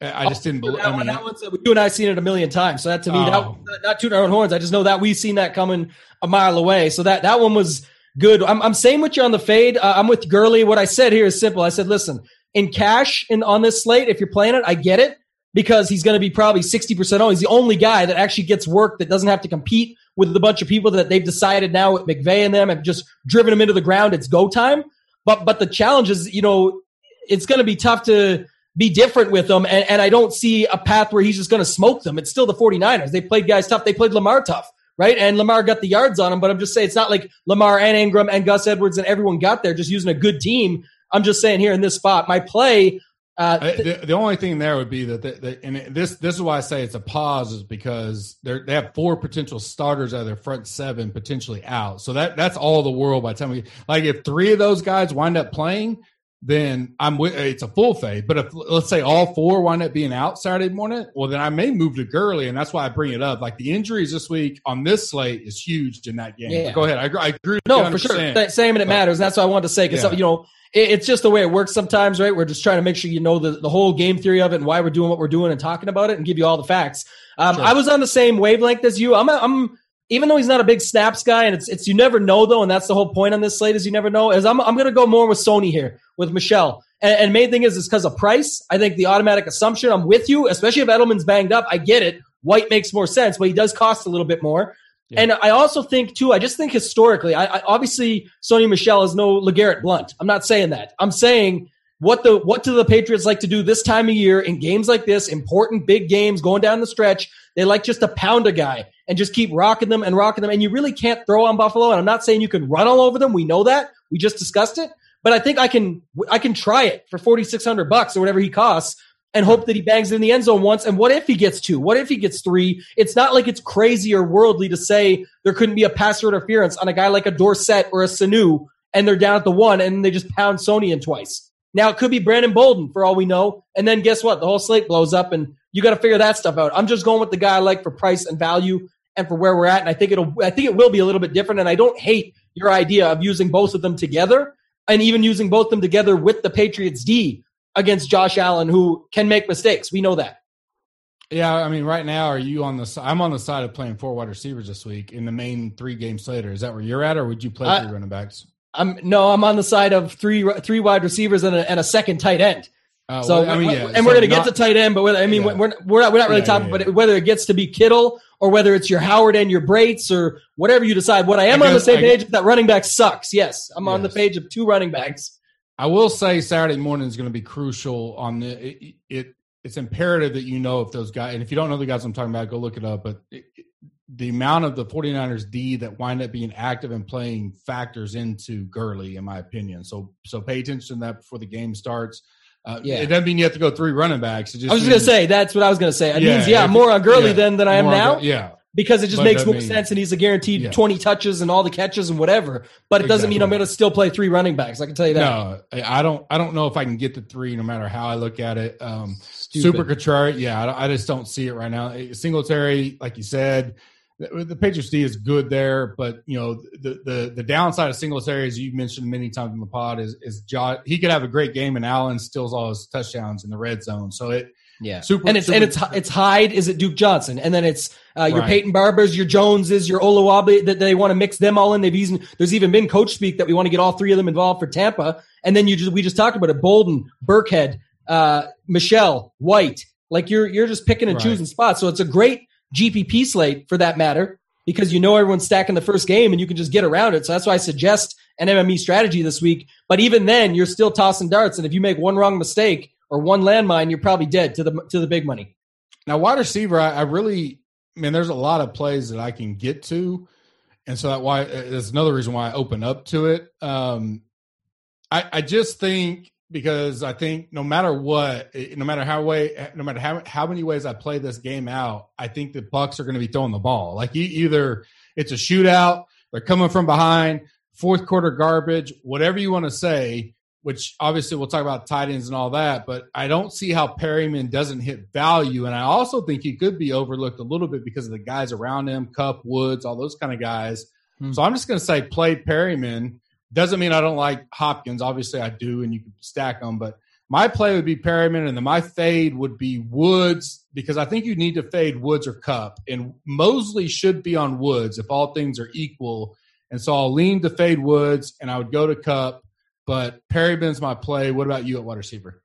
I just didn't believe. I mean, that one's, you and I seen it a million times. So that to me, oh. that, not tooting our own horns. I just know that we've seen that coming a mile away. So that that one was good. I'm, I'm saying with you on the fade. Uh, I'm with Gurley. What I said here is simple. I said, listen, in cash in on this slate, if you're playing it, I get it because he's going to be probably 60% owned. He's the only guy that actually gets work that doesn't have to compete with a bunch of people that they've decided now with McVay and them have just driven him into the ground. It's go time. But, but the challenge is, you know, it's going to be tough to be different with them. And, and I don't see a path where he's just going to smoke them. It's still the 49ers. They played guys tough. They played Lamar tough, right? And Lamar got the yards on him. But I'm just saying it's not like Lamar and Ingram and Gus Edwards and everyone got there just using a good team. I'm just saying here in this spot, my play uh, the, the, only thing there would be that, the, the, and this this is why I say it's a pause is because they they have four potential starters out of their front seven potentially out. So that that's all the world by the time we like if three of those guys wind up playing, then I'm with it's a full fade. But if let's say all four wind up being out Saturday morning, well then I may move to Gurley, and that's why I bring it up. Like the injuries this week on this slate is huge in that game. Yeah. Go ahead, I, I agree. No, for sure. Same, and it matters. That's what I wanted to say because yeah. you know it's just the way it works sometimes, right? We're just trying to make sure you know the, the whole game theory of it and why we're doing what we're doing and talking about it and give you all the facts. Um, sure. I was on the same wavelength as you. I'm, a, I'm, even though he's not a big snaps guy, and it's it's you never know though, and that's the whole point on this slate is you never know. Is I'm I'm gonna go more with Sony here with Michel. and, and main thing is is because of price. I think the automatic assumption. I'm with you, especially if Edelman's banged up. I get it. White makes more sense, but he does cost a little bit more. Yeah. And I also think too, I just think historically, I, I obviously Sony Michel is no LeGarrette Blunt. I'm not saying that. I'm saying what the what do the Patriots like to do this time of year in games like this, important big games going down the stretch? They like just to pound a guy and just keep rocking them and rocking them. And you really can't throw on Buffalo. And I'm not saying you can run all over them. We know that. We just discussed it. But I think I can I can try it for 4600 bucks or whatever he costs and hope that he bangs it in the end zone once. And what if he gets two? What if he gets three? It's not like it's crazy or worldly to say there couldn't be a passer interference on a guy like a Dorsett or a Sanu, and they're down at the one and they just pound Sony in twice. Now it could be Brandon Bolden for all we know. And then guess what? The whole slate blows up and you got to figure that stuff out. I'm just going with the guy I like for price and value and for where we're at. And I think it'll, I think it will be a little bit different. And I don't hate your idea of using both of them together and even using both of them together with the Patriots D against Josh Allen, who can make mistakes. We know that. Yeah, I mean, right now, are you on the? I'm on the side of playing four wide receivers this week in the main three games later. Is that where you're at, or would you play three running backs? I'm no, I'm on the side of three three wide receivers and a, and a second tight end. Uh, so well, I mean, yeah. and so we're going to get to tight end, but whether, I mean, yeah. we're we're not we're not really yeah, talking, but whether it gets to be Kittle or whether it's your Howard and your Brates or whatever you decide. What I am I guess, on the same page that running back sucks. Yes, I'm yes. on the page of two running backs. I will say Saturday morning is going to be crucial on the it, it, It's imperative that you know if those guys, and if you don't know the guys I'm talking about, go look it up. But it, the amount of the 49ers D that wind up being active and playing factors into Gurley, in my opinion. So so pay attention to that before the game starts. Uh, yeah. It doesn't mean you have to go three running backs. I was to say that's what I was going to say. It yeah, means yeah, more on Gurley yeah, than than I am now. yeah, because it just but makes more mean, sense and he's a guaranteed yeah. 20 touches and all the catches and whatever but it doesn't mean i'm going to still play three running backs i can tell you that no i don't i don't know if i can get the three no matter how i look at it um super contrary yeah I, I, just don't see it right now singletary like you said the, the Patriots D is good there, but you know the the the downside of Singletary, as you mentioned many times in the pod, is is Josh. He could have a great game, and Allen steals all his touchdowns in the red zone. So it Yeah, Super- and it's super- and it's it's Hyde. Is it Duke Johnson? And then it's uh, your Right. Peyton Barbers, your Joneses, your Ogunbowale. That they want to mix them all in. They've even there's even been coach speak that we want to get all three of them involved for Tampa. And then you just we just talked about it: Bolden, Burkhead, uh, Michel, White. Like you're you're just picking and Right. choosing spots. So it's a great GPP slate for that matter because you know everyone's stacking the first game and you can just get around it. So that's why I suggest an MME strategy this week. But even then, you're still tossing darts, and if you make one wrong mistake or one landmine, you're probably dead to the to the big money. Now, wide receiver, I, I really, man, there's a lot of plays that I can get to, and so that why that's another reason why I open up to it. Um, I, I just think because I think no matter what, no matter how way, no matter how how many ways I play this game out, I think the Bucs are going to be throwing the ball. Like either it's a shootout, they're coming from behind, fourth quarter garbage, whatever you want to say. Which obviously we'll talk about tight ends and all that, but I don't see how Perriman doesn't hit value, and I also think he could be overlooked a little bit because of the guys around him, Kupp, Woods, all those kind of guys. Hmm. So I'm just going to say play Perriman. Doesn't mean I don't like Hopkins. Obviously, I do, and you can stack them. But my play would be Perriman, and then my fade would be Woods because I think you need to fade Woods or Kupp, and Mosley should be on Woods if all things are equal. And so I'll lean to fade Woods, and I would go to Kupp. But Perriman's my play. What about you at wide receiver?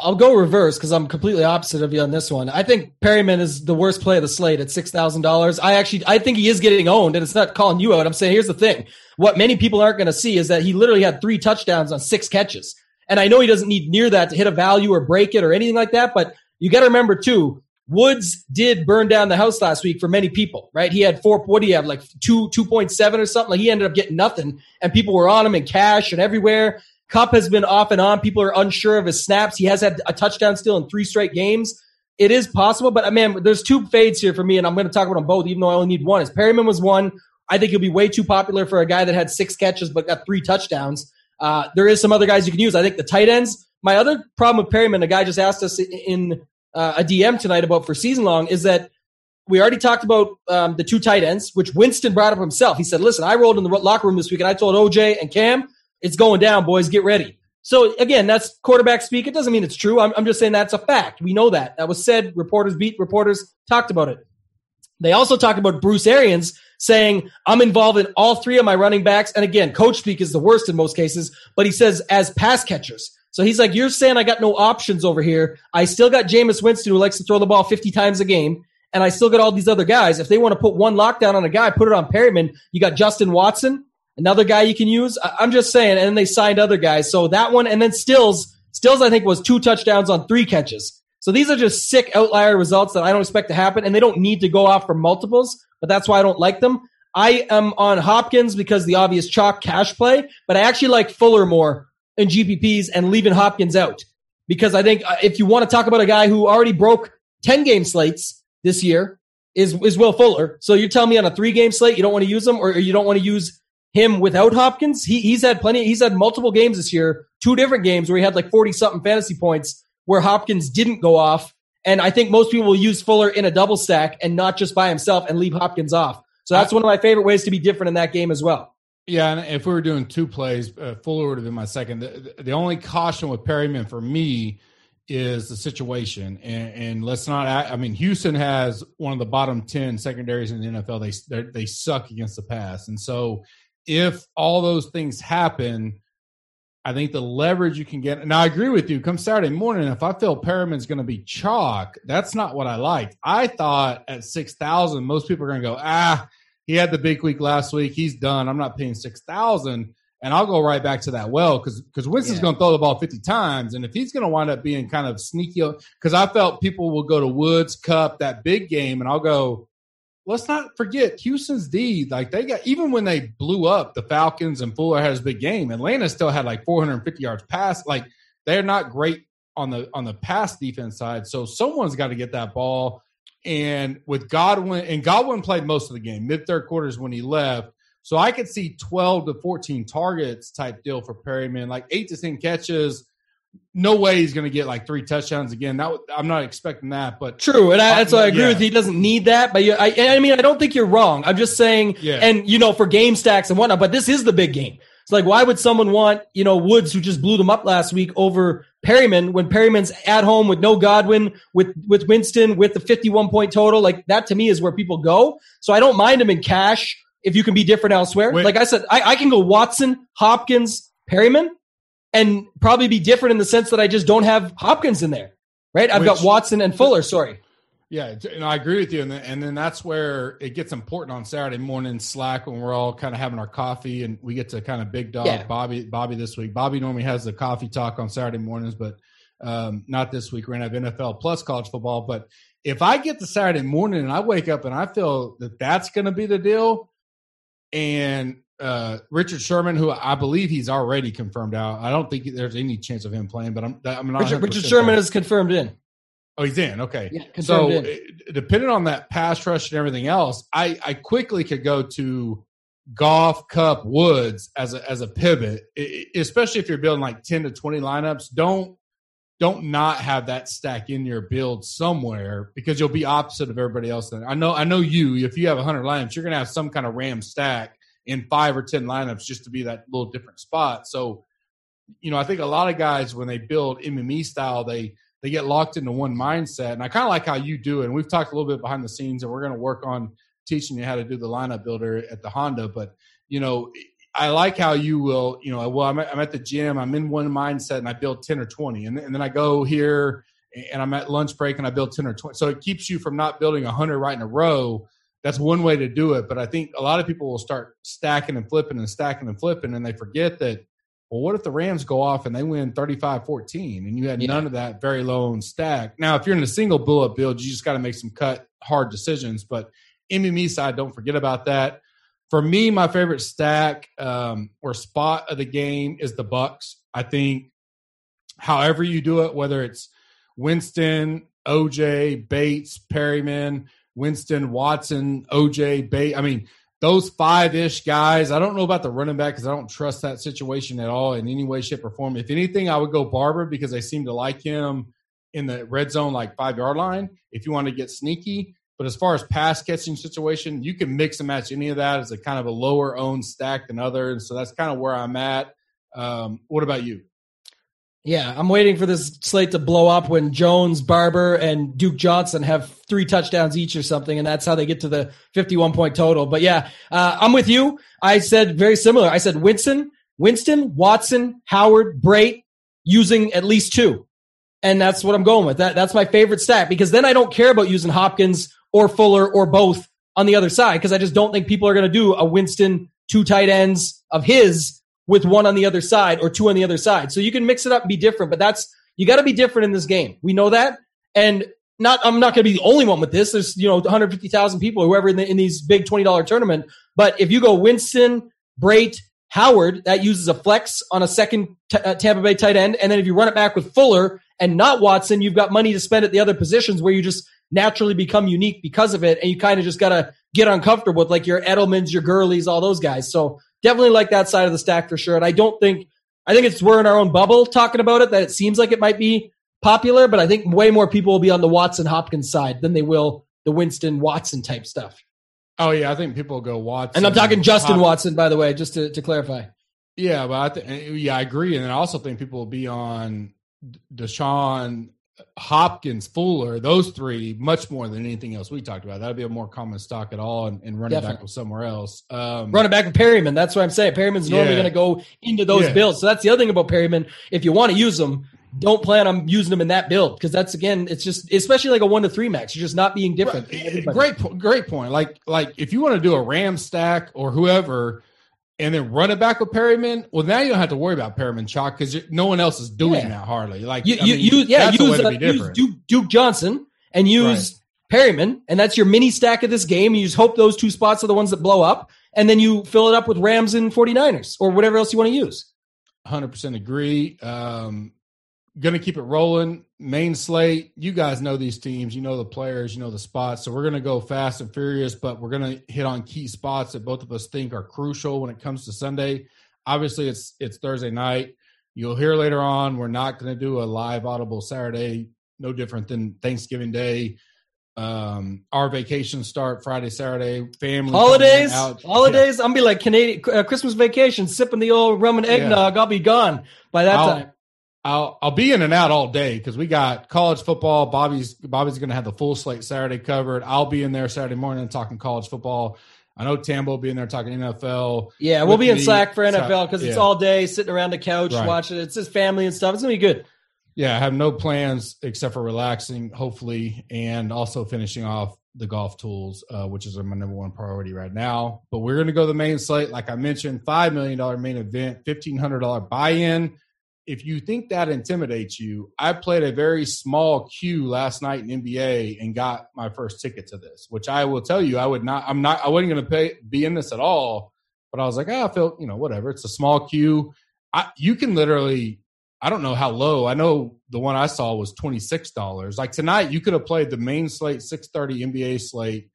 I'll go reverse because I'm completely opposite of you on this one. I think Perriman is the worst play of the slate at six thousand dollars. I actually I think he is getting owned, and it's not calling you out. I'm saying here's the thing: what many people aren't going to see is that he literally had three touchdowns on six catches. And I know he doesn't need near that to hit a value or break it or anything like that, but you got to remember too. Woods did burn down the house last week for many people, right? He had four, what do you have, like two, 2.7 or something? Like he ended up getting nothing and people were on him in cash and everywhere. Kupp has been off and on. People are unsure of his snaps. He has had a touchdown still in three straight games. It is possible, but uh, man, there's two fades here for me, and I'm going to talk about them both, even though I only need one. Is Perriman was one. I think he'll be way too popular for a guy that had six catches but got three touchdowns. Uh, there is some other guys you can use. I think the tight ends. My other problem with Perriman, a guy just asked us in uh, a DM tonight about for season long, is that we already talked about um, the two tight ends, which Winston brought up himself. He said, "Listen, I rolled in the locker room this week, and I told OJ and Cam, it's going down, boys. Get ready." So again, that's quarterback speak. It doesn't mean it's true. I'm, I'm just saying that's a fact. We know that. That was said. Reporters beat reporters talked about it. They also talked about Bruce Arians saying, I'm involved in all three of my running backs. And again, coach speak is the worst in most cases, but he says as pass catchers. So he's like, You're saying I got no options over here. I still got Jameis Winston who likes to throw the ball 50 times a game. And I still got all these other guys. If they want to put one lockdown on a guy, put it on Perriman. You got Justin Watson, another guy you can use. I- I'm just saying. And then they signed other guys. So that one, and then Stills, Stills, I think was two touchdowns on three catches. So these are just sick outlier results that I don't expect to happen, and they don't need to go off for multiples, but that's why I don't like them. I am on Hopkins because the obvious chalk cash play, but I actually like Fuller more in GPPs and leaving Hopkins out because I think uh, if you want to talk about a guy who already broke 10 game slates this year is, is Will Fuller. So you're telling me on a three game slate, you don't want to use him or you don't want to use him without Hopkins? He, he's had plenty, he's had multiple games this year, two different games where he had like 40 something fantasy points where Hopkins didn't go off. And I think most people will use Fuller in a double stack and not just by himself and leave Hopkins off. So that's one of my favorite ways to be different in that game as well. Yeah, and if we were doing two plays, uh, Fuller would have been my second. The, the only caution with Perriman for me is the situation, and, and let's not. I mean, Houston has one of the bottom ten secondaries in the NFL. They they're- suck against the pass, and so if all those things happen, I think the leverage you can get. Now, I agree with you. Come Saturday morning, if I feel Perriman's going to be chalk, that's not what I liked. I thought at six thousand, most people are going to go, ah, he had the big week last week. He's done. I'm not paying six thousand, and I'll go right back to that well because because Winston's Yeah. going to throw the ball fifty times, and if he's going to wind up being kind of sneaky, because I felt people will go to Woods Kupp that big game, and I'll go. Let's not forget Houston's D. Like they got even when they blew up the Falcons and Fuller had his big game. Atlanta still had like 450 yards pass. Like they're not great on the on the pass defense side. So someone's got to get that ball. And with Godwin, and Godwin played most of the game, mid third quarters when he left. So I could see 12 to 14 targets type deal for Perriman, like eight to 10 catches. no way he's going to get like three touchdowns again. That I'm not expecting that, but true, and I, that's why I agree yeah. with you. He doesn't need that, but you, I, I mean, I don't think you're wrong. I'm just saying, Yeah. and you know, for game stacks and whatnot. But this is the big game. It's like, why would someone want you know Woods, who just blew them up last week, over Perriman when Perriman's at home with no Godwin, with with Winston, with the 51 point total? Like that to me is where people go. So I don't mind him in cash if you can be different elsewhere. Wait. like I said, I, I can go Watson, Hopkins, Perriman, and probably be different in the sense that I just don't have Hopkins in there. Right? I've got Watson and Fuller. Sorry. Yeah, and I agree with you. And then, and then that's where it gets important on Saturday morning Slack when we're all kind of having our coffee and we get to kind of big dog Yeah. Bobby Bobby this week. Bobby normally has the coffee talk on Saturday mornings, but um, not this week. We're gonna have NFL plus college football. But if I get to Saturday morning and I wake up and I feel that that's going to be the deal, and uh, Richard Sherman, who I believe he's already confirmed out, I don't think there's any chance of him playing. But I'm I'm not Richard, Richard Sherman there. is confirmed in. Oh, he's in. Okay. Yeah, so, in. Eh, depending on that pass rush and everything else, I, I quickly could go to Goff Kupp woods as a as a pivot, I- I- especially if you're building like ten to twenty lineups. Don't don't not have that stack in your build somewhere because you'll be opposite of everybody else. Then I know I know you. If you have hundred lineups, you're going to have some kind of ram stack in five or ten lineups just to be that little different spot. So, you know, I think a lot of guys when they build MME style, they they get locked into one mindset. And I kind of like how you do it. And we've talked a little bit behind the scenes, and we're going to work on teaching you how to do the lineup builder at the Honda. But you know, I like how you will. You know, well, I'm at, I'm at the gym, I'm in one mindset, and I build ten or twenty, and, and then I go here and I'm at lunch break and I build ten or twenty. So it keeps you from not building hundred right in a row. That's one way to do it. But I think a lot of people will start stacking and flipping and stacking and flipping, and they forget that well, what if the Rams go off and they win 35 14 and you had Yeah. none of that very low owned stack? Now, if you're in a single bullet build, you just got to make some cut hard decisions. But MME side, don't forget about that. For me, my favorite stack um, or spot of the game is the Bucs. I think, however you do it, whether it's Winston, OJ, Brate, Perriman, Winston, Watson, OJ, Brate. I mean, those five ish guys. I don't know about the running back because I don't trust that situation at all in any way, shape, or form. If anything, I would go Barber because I seem to like him in the red zone, like five yard line. If you want to get sneaky, but as far as pass catching situation, you can mix and match any of that as a kind of a lower owned stack than others. So that's kind of where I'm at. Um, what about you? Yeah, I'm waiting for this slate to blow up when Jones, Barber, and Duke Johnson have three touchdowns each or something, and that's how they get to the 51 point total. But yeah, uh, I'm with you. I said very similar. I said Winston, Winston, Watson, Howard, Brate, using at least two, and that's what I'm going with. That that's my favorite stat because then I don't care about using Hopkins or Fuller or both on the other side because I just don't think people are going to do a Winston two tight ends of his with one on the other side or two on the other side. So you can mix it up and be different, but that's you got to be different in this game. We know that, and not I'm not going to be the only one with this. There's you know 150,000 people, whoever in, the, in these big twenty dollar tournament. But if you go Winston, Brate, Howard, that uses a flex on a second t- uh, Tampa Bay tight end, and then if you run it back with Fuller and not Watson, you've got money to spend at the other positions where you just naturally become unique because of it, and you kind of just got to get uncomfortable with like your Edelmans, your Gurleys, all those guys. So definitely like that side of the stack for sure. And I don't think I think it's we're in our own bubble talking about it that it seems like it might be popular, but I think way more people will be on the Watson Hopkins side than they will the Winston Watson type stuff. Oh yeah, I think people go Watson. And I'm talking Justin Watson, by the way, just to, to clarify. Yeah, but I think yeah, I agree, and I also think people will be on Deshaun, Hopkins, Fuller, those three much more than anything else we talked about. That'd be a more common stock at all, and, and running back with somewhere else. Um, Running back with Perriman. That's what I'm saying. Perriman's normally Yeah. going to go into those Yeah. builds. So that's the other thing about Perriman. If you want to use them, don't plan on using them in that build because that's again, it's just especially like a one to three max. You're just not being different. everybody. Great, great point. Like, like if you want to do a Ram stack or whoever, and then run it back with Perriman, well, now you don't have to worry about Perriman chalk because no one else is doing Yeah. that hardly. Like, You, I you, mean, you yeah, that's a way use, to uh, use. Duke, Duke Johnson and use Perriman, and that's your mini stack of this game. You just hope those two spots are the ones that blow up, and then you fill it up with Rams and 49ers or whatever else you want to use. Hundred percent agree. Um, gonna keep it rolling. Main slate. You guys know these teams. You know the players. You know the spots. So we're gonna go fast and furious, but we're gonna hit on key spots that both of us think are crucial when it comes to Sunday. Obviously, it's it's Thursday night. You'll hear later on, we're not going to do a live Audible Saturday, no different than Thanksgiving Day. Um, our vacations start Friday, Saturday, family Holidays, holidays. I'm be like Canadian uh, Christmas vacation, sipping the old rum and eggnog. I'll be gone by that I'll- time. I'll I'll be in and out all day because we got college football. Bobby's Bobby's going to have the full slate Saturday covered. I'll be in there Saturday morning talking college football. I know Tambo will be in there talking NFL. Yeah, we'll be in me. Slack for NFL because it's yeah. all day sitting around the couch Right. watching it. It's his family and stuff. It's gonna be good. Yeah, I have no plans except for relaxing, hopefully, and also finishing off the golf tools, uh, which is my number one priority right now. But we're going to go the main slate, like I mentioned, five million dollar main event, fifteen hundred dollar buy in. If you think that intimidates you, I played a very small queue last night in NBA and got my first ticket to this, which I will tell you, I would not, I'm not, I wasn't going to pay be in this at all. But I was like, oh, I feel, you know, whatever. It's a small queue. I, you can literally I don't know how low. I know the one I saw was twenty six dollars. Like tonight, you could have played the main slate six thirty NBA slate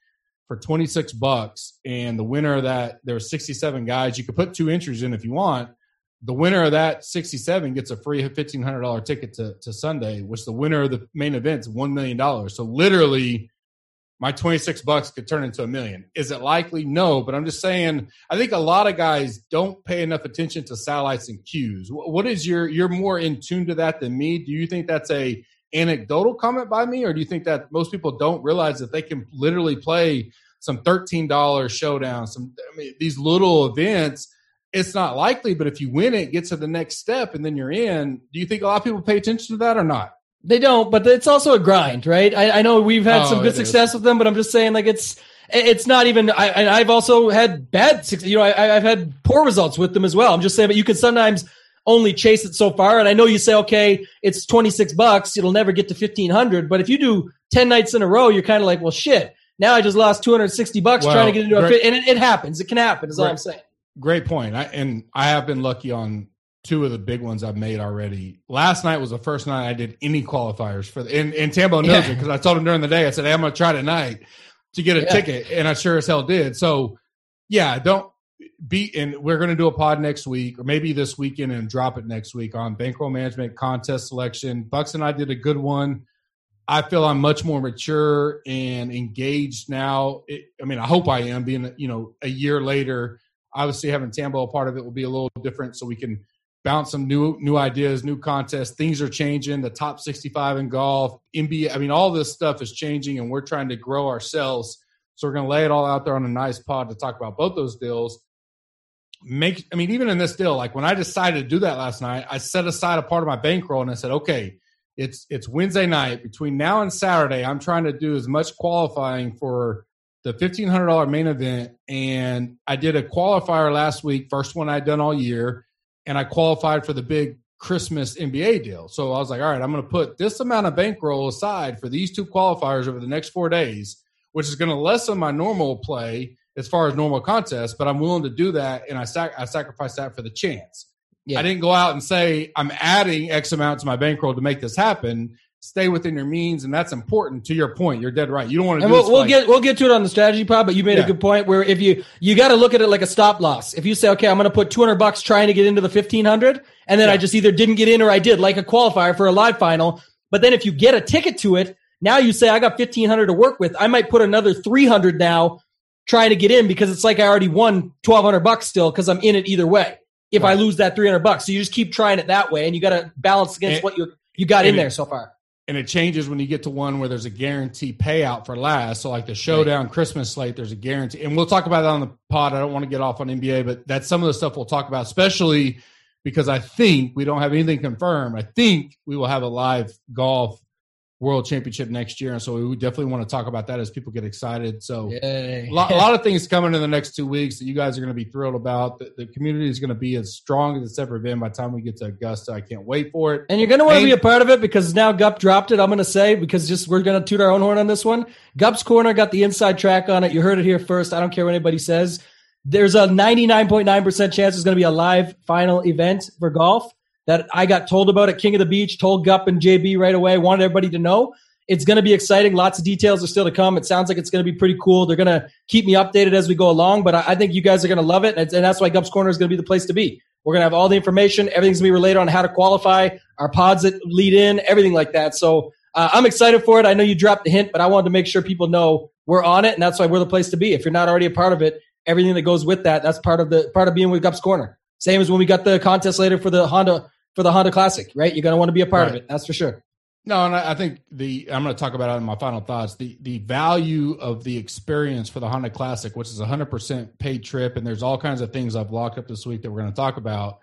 for twenty six bucks, and the winner of that there were sixty seven guys. You could put two entries in if you want. The winner of that sixty seven gets a free fifteen hundred dollar ticket to to Sunday, which the winner of the main event's one million dollars. So literally. My 26 bucks could turn into a million. Is it likely? No, but I'm just saying, I think a lot of guys don't pay enough attention to satellites and cues. What is your, you're more in tune to that than me. Do you think that's a anecdotal comment by me, or do you think that most people don't realize that they can literally play some $13 showdown, some, I mean, these little events? It's not likely, but if you win it, get to the next step, and then you're in. Do you think a lot of people pay attention to that or not? They don't, but it's also a grind, right? I, I know we've had Oh, some good is. success with them, but I'm just saying, like it's it's not even. I, and I've also had bad, you know, I, I've had poor results with them as well. I'm just saying, but you can sometimes only chase it so far. And I know you say, okay, it's 26 bucks, it'll never get to 1500, but if you do 10 nights in a row, you're kind of like, well, shit. Now I just lost 260 bucks trying to get into a fit, and it, it happens. It can happen. Is all I'm saying. Great point. I, and I have been lucky on two of the big ones I've made already. Last night was the first night I did any qualifiers for the, and, and Tambo knows Yeah. it because I told him during the day, I said, hey, I'm going to try tonight to get a Yeah. ticket. And I sure as hell did. So yeah, don't be, and we're going to do a pod next week or maybe this weekend and drop it next week on bankroll management contest selection. Bucks and I did a good one. I feel I'm much more mature and engaged now. It, I mean, I hope I am being, you know, a year later. Obviously, having Tambo a part of it will be a little different, so we can bounce some new new ideas, new contests. Things are changing. The top 65 in golf, NBA. I mean, all this stuff is changing, and we're trying to grow ourselves. So we're going to lay it all out there on a nice pod to talk about both those deals. Make, I mean, even in this deal, like when I decided to do that last night, I set aside a part of my bankroll and I said, okay, it's it's Wednesday night. Between now and Saturday, I'm trying to do as much qualifying for the fifteen hundred dollar main event. And I did a qualifier last week, first one I'd done all year, and I qualified for the big Christmas NBA deal. So I was like, all right, I'm going to put this amount of bankroll aside for these two qualifiers over the next four days, which is going to lessen my normal play as far as normal contests. But I'm willing to do that, and I sac- I sacrifice that for the chance. Yeah. I didn't go out and say I'm adding X amount to my bankroll to make this happen. Stay within your means, and that's important. To your point, you're dead right. You don't want to. Do we'll, this we'll get we'll get to it on the strategy pod, but you made Yeah. a good point where if you you got to look at it like a stop loss. If you say, okay, I'm going to put 200 bucks trying to get into the 1500, and then I just either didn't get in or I did, like a qualifier for a live final. But then if you get a ticket to it, now you say I got 1500 to work with. I might put another 300 now trying to get in because it's like I already won 1200 bucks still because I'm in it either way. If I lose that 300 bucks, so you just keep trying it that way, and you got to balance against And- what you you got in there so far. And it changes when you get to one where there's a guarantee payout for last. So like the showdown Christmas slate, there's a guarantee, and we'll talk about that on the pod. I don't want to get off on NBA, but that's some of the stuff we'll talk about, especially because I think we don't have anything confirmed. I think we will have a live golf world championship next year, and so we definitely want to talk about that as people get excited. So. A lot, a (laughs) lot of things coming in the next two weeks that you guys are going to be thrilled about. The, the community is going to be as strong as it's ever been by the time we get to Augusta. I can't wait for it. And you're going to want to be a part of it because now Gup dropped it. I'm going to say because just we're going to toot our own horn on this one. Gup's corner got the inside track on it. You heard it here first. I don't care what anybody says. There's a 99.9% chance there's going to be a live final event for golf that I got told about at King of the Beach. Told Gup and JB right away. Wanted everybody to know. It's going to be exciting. Lots of details are still to come. It sounds like it's going to be pretty cool. They're going to keep me updated as we go along, but I, think you guys are going to love it, and, and that's why Gup's corner is going to be the place to be. We're going to have all the information. Everything's going to be related on how to qualify, our pods that lead in, everything like that. So uh, I'm excited for it. I know you dropped the hint, but I wanted to make sure people know we're on it, and that's why we're the place to be. If you're not already a part of it, everything that goes with that, that's part of the part of being with Gups Corner. Same as when we got the contest later for the Honda for the Honda Classic, right? You're going to want to be a part right. of it. That's for sure. No, and I think the I'm going to talk about it in my final thoughts. The the value of the experience for the Honda Classic, which is hundred percent paid trip, and there's all kinds of things I've locked up this week that we're going to talk about,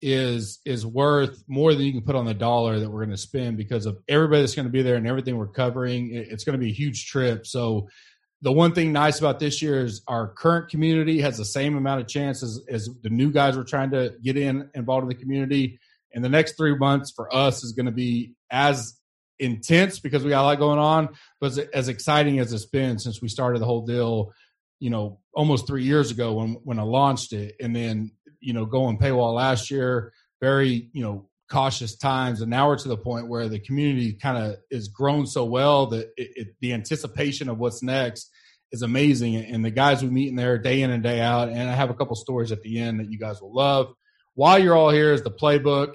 is is worth more than you can put on the dollar that we're going to spend because of everybody that's going to be there and everything we're covering. It's going to be a huge trip. So the one thing nice about this year is our current community has the same amount of chances as the new guys we're trying to get in involved in the community. And the next three months for us is going to be as intense because we got a lot going on, but as exciting as it's been since we started the whole deal, you know, almost three years ago when when I launched it, and then you know going paywall last year, very you know cautious times, and now we're to the point where the community kind of is grown so well that it, it, the anticipation of what's next is amazing, and the guys we meet in there day in and day out, and I have a couple stories at the end that you guys will love. While you're all here is the playbook